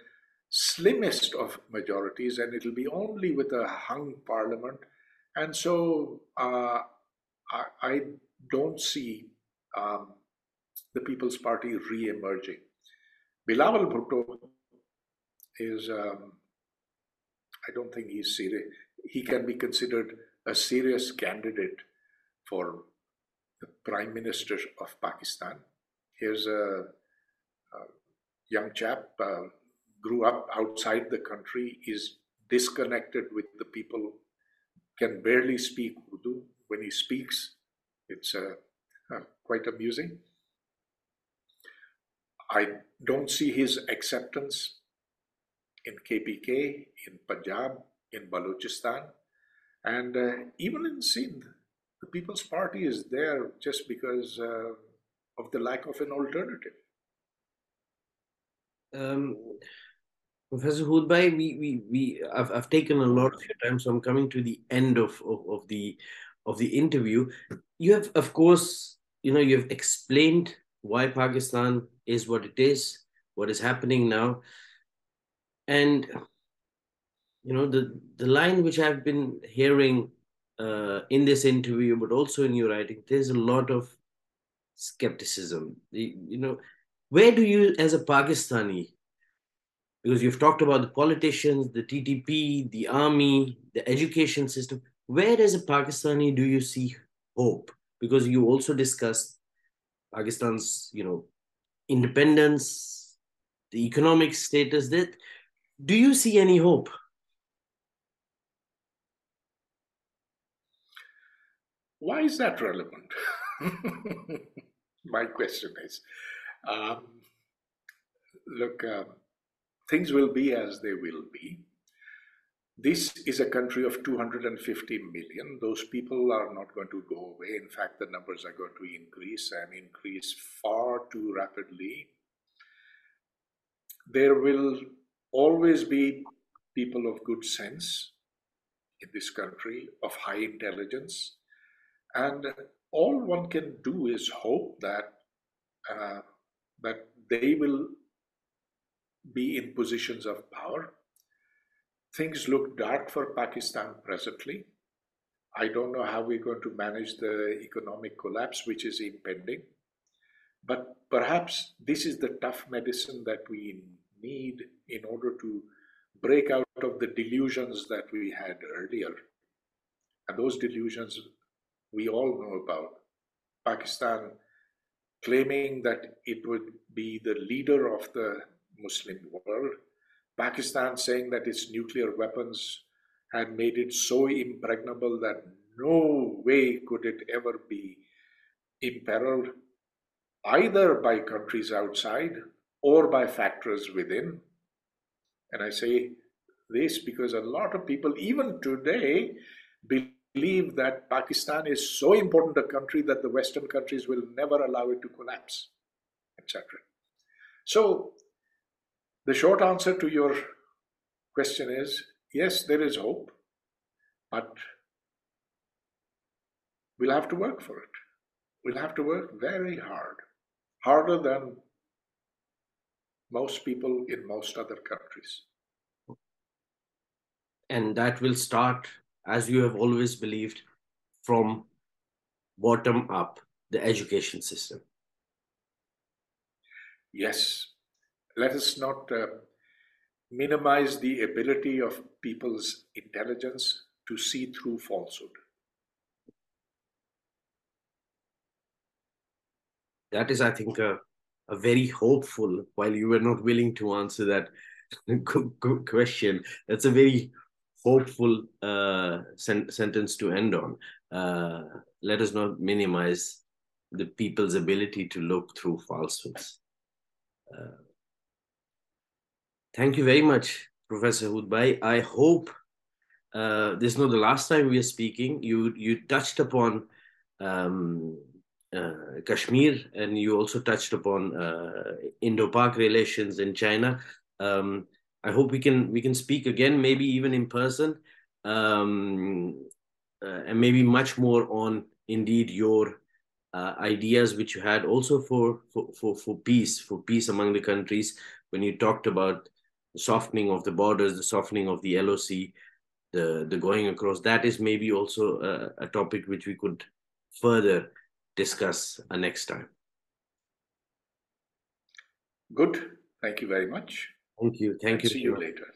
slimmest of majorities and it'll be only with a hung parliament. And so uh, I, I, don't see um, the People's Party re emerging. Bilawal Bhutto is, um, I don't think he's serious. He can be considered a serious candidate for the Prime Minister of Pakistan. Here's a, a young chap, uh, grew up outside the country, is disconnected with the people can barely speak Urdu. When he speaks, it's uh, quite amusing. I don't see his acceptance in KPK, in Punjab, in Balochistan, and uh, even in Sindh. The People's Party is there just because uh, of the lack of an alternative. Um, Professor Hoodbhoy, we, we, we, I've, I've taken a lot of your time, so I'm coming to the end of, of, of the of the interview. You have, of course, you know, you have explained why Pakistan is what it is, what is happening now, and you know the the line which I've been hearing uh, in this interview, but also in your writing, there's a lot of skepticism. You know, where do you, as a Pakistani, because you've talked about the politicians, the TTP, the army, the education system. Where, as a Pakistani, do you see hope? Because you also discussed Pakistan's, you know, independence, the economic status. That do you see any hope? Why is that relevant? My question is, um, look. Um, things will be as they will be. This is a country of 250 million. Those people are not going to go away. In fact, the numbers are going to increase and increase far too rapidly. There will always be people of good sense in this country, of high intelligence. And all one can do is hope that, uh, that they will be in positions of power. Things look dark for Pakistan presently. I don't know how we're going to manage the economic collapse which is impending. But perhaps this is the tough medicine that we need in order to break out of the delusions that we had earlier. And those delusions we all know about. Pakistan claiming that it would be the leader of the Muslim world. Pakistan saying that its nuclear weapons had made it so impregnable that no way could it ever be imperiled either by countries outside or by factors within. And I say this because a lot of people, even today, believe that Pakistan is so important a country that the Western countries will never allow it to collapse, etc. So the short answer to your question is yes, there is hope, but we'll have to work for it. We'll have to work very hard, harder than most people in most other countries. And that will start, as you have always believed, from bottom up, the education system. Yes, let us not uh, minimize the ability of people's intelligence to see through falsehood. That is, I think, a, a very hopeful, while you were not willing to answer that question, that's a very hopeful uh, sen- sentence to end on. Uh, let us not minimize the people's ability to look through falsehoods. Uh, Thank you very much, Professor Hoodbhoy. I hope uh, this is not the last time we are speaking. You you touched upon um, uh, Kashmir and you also touched upon uh, Indo-Pak relations in China. Um, I hope we can we can speak again, maybe even in person, um, uh, and maybe much more on indeed your uh, ideas which you had also for, for for for peace, for peace among the countries. When you talked about the softening of the borders, the softening of the LOC, the, the going across. That is maybe also a, a topic which we could further discuss uh, next time. Good. Thank you very much. Thank you. Thank you. See you later.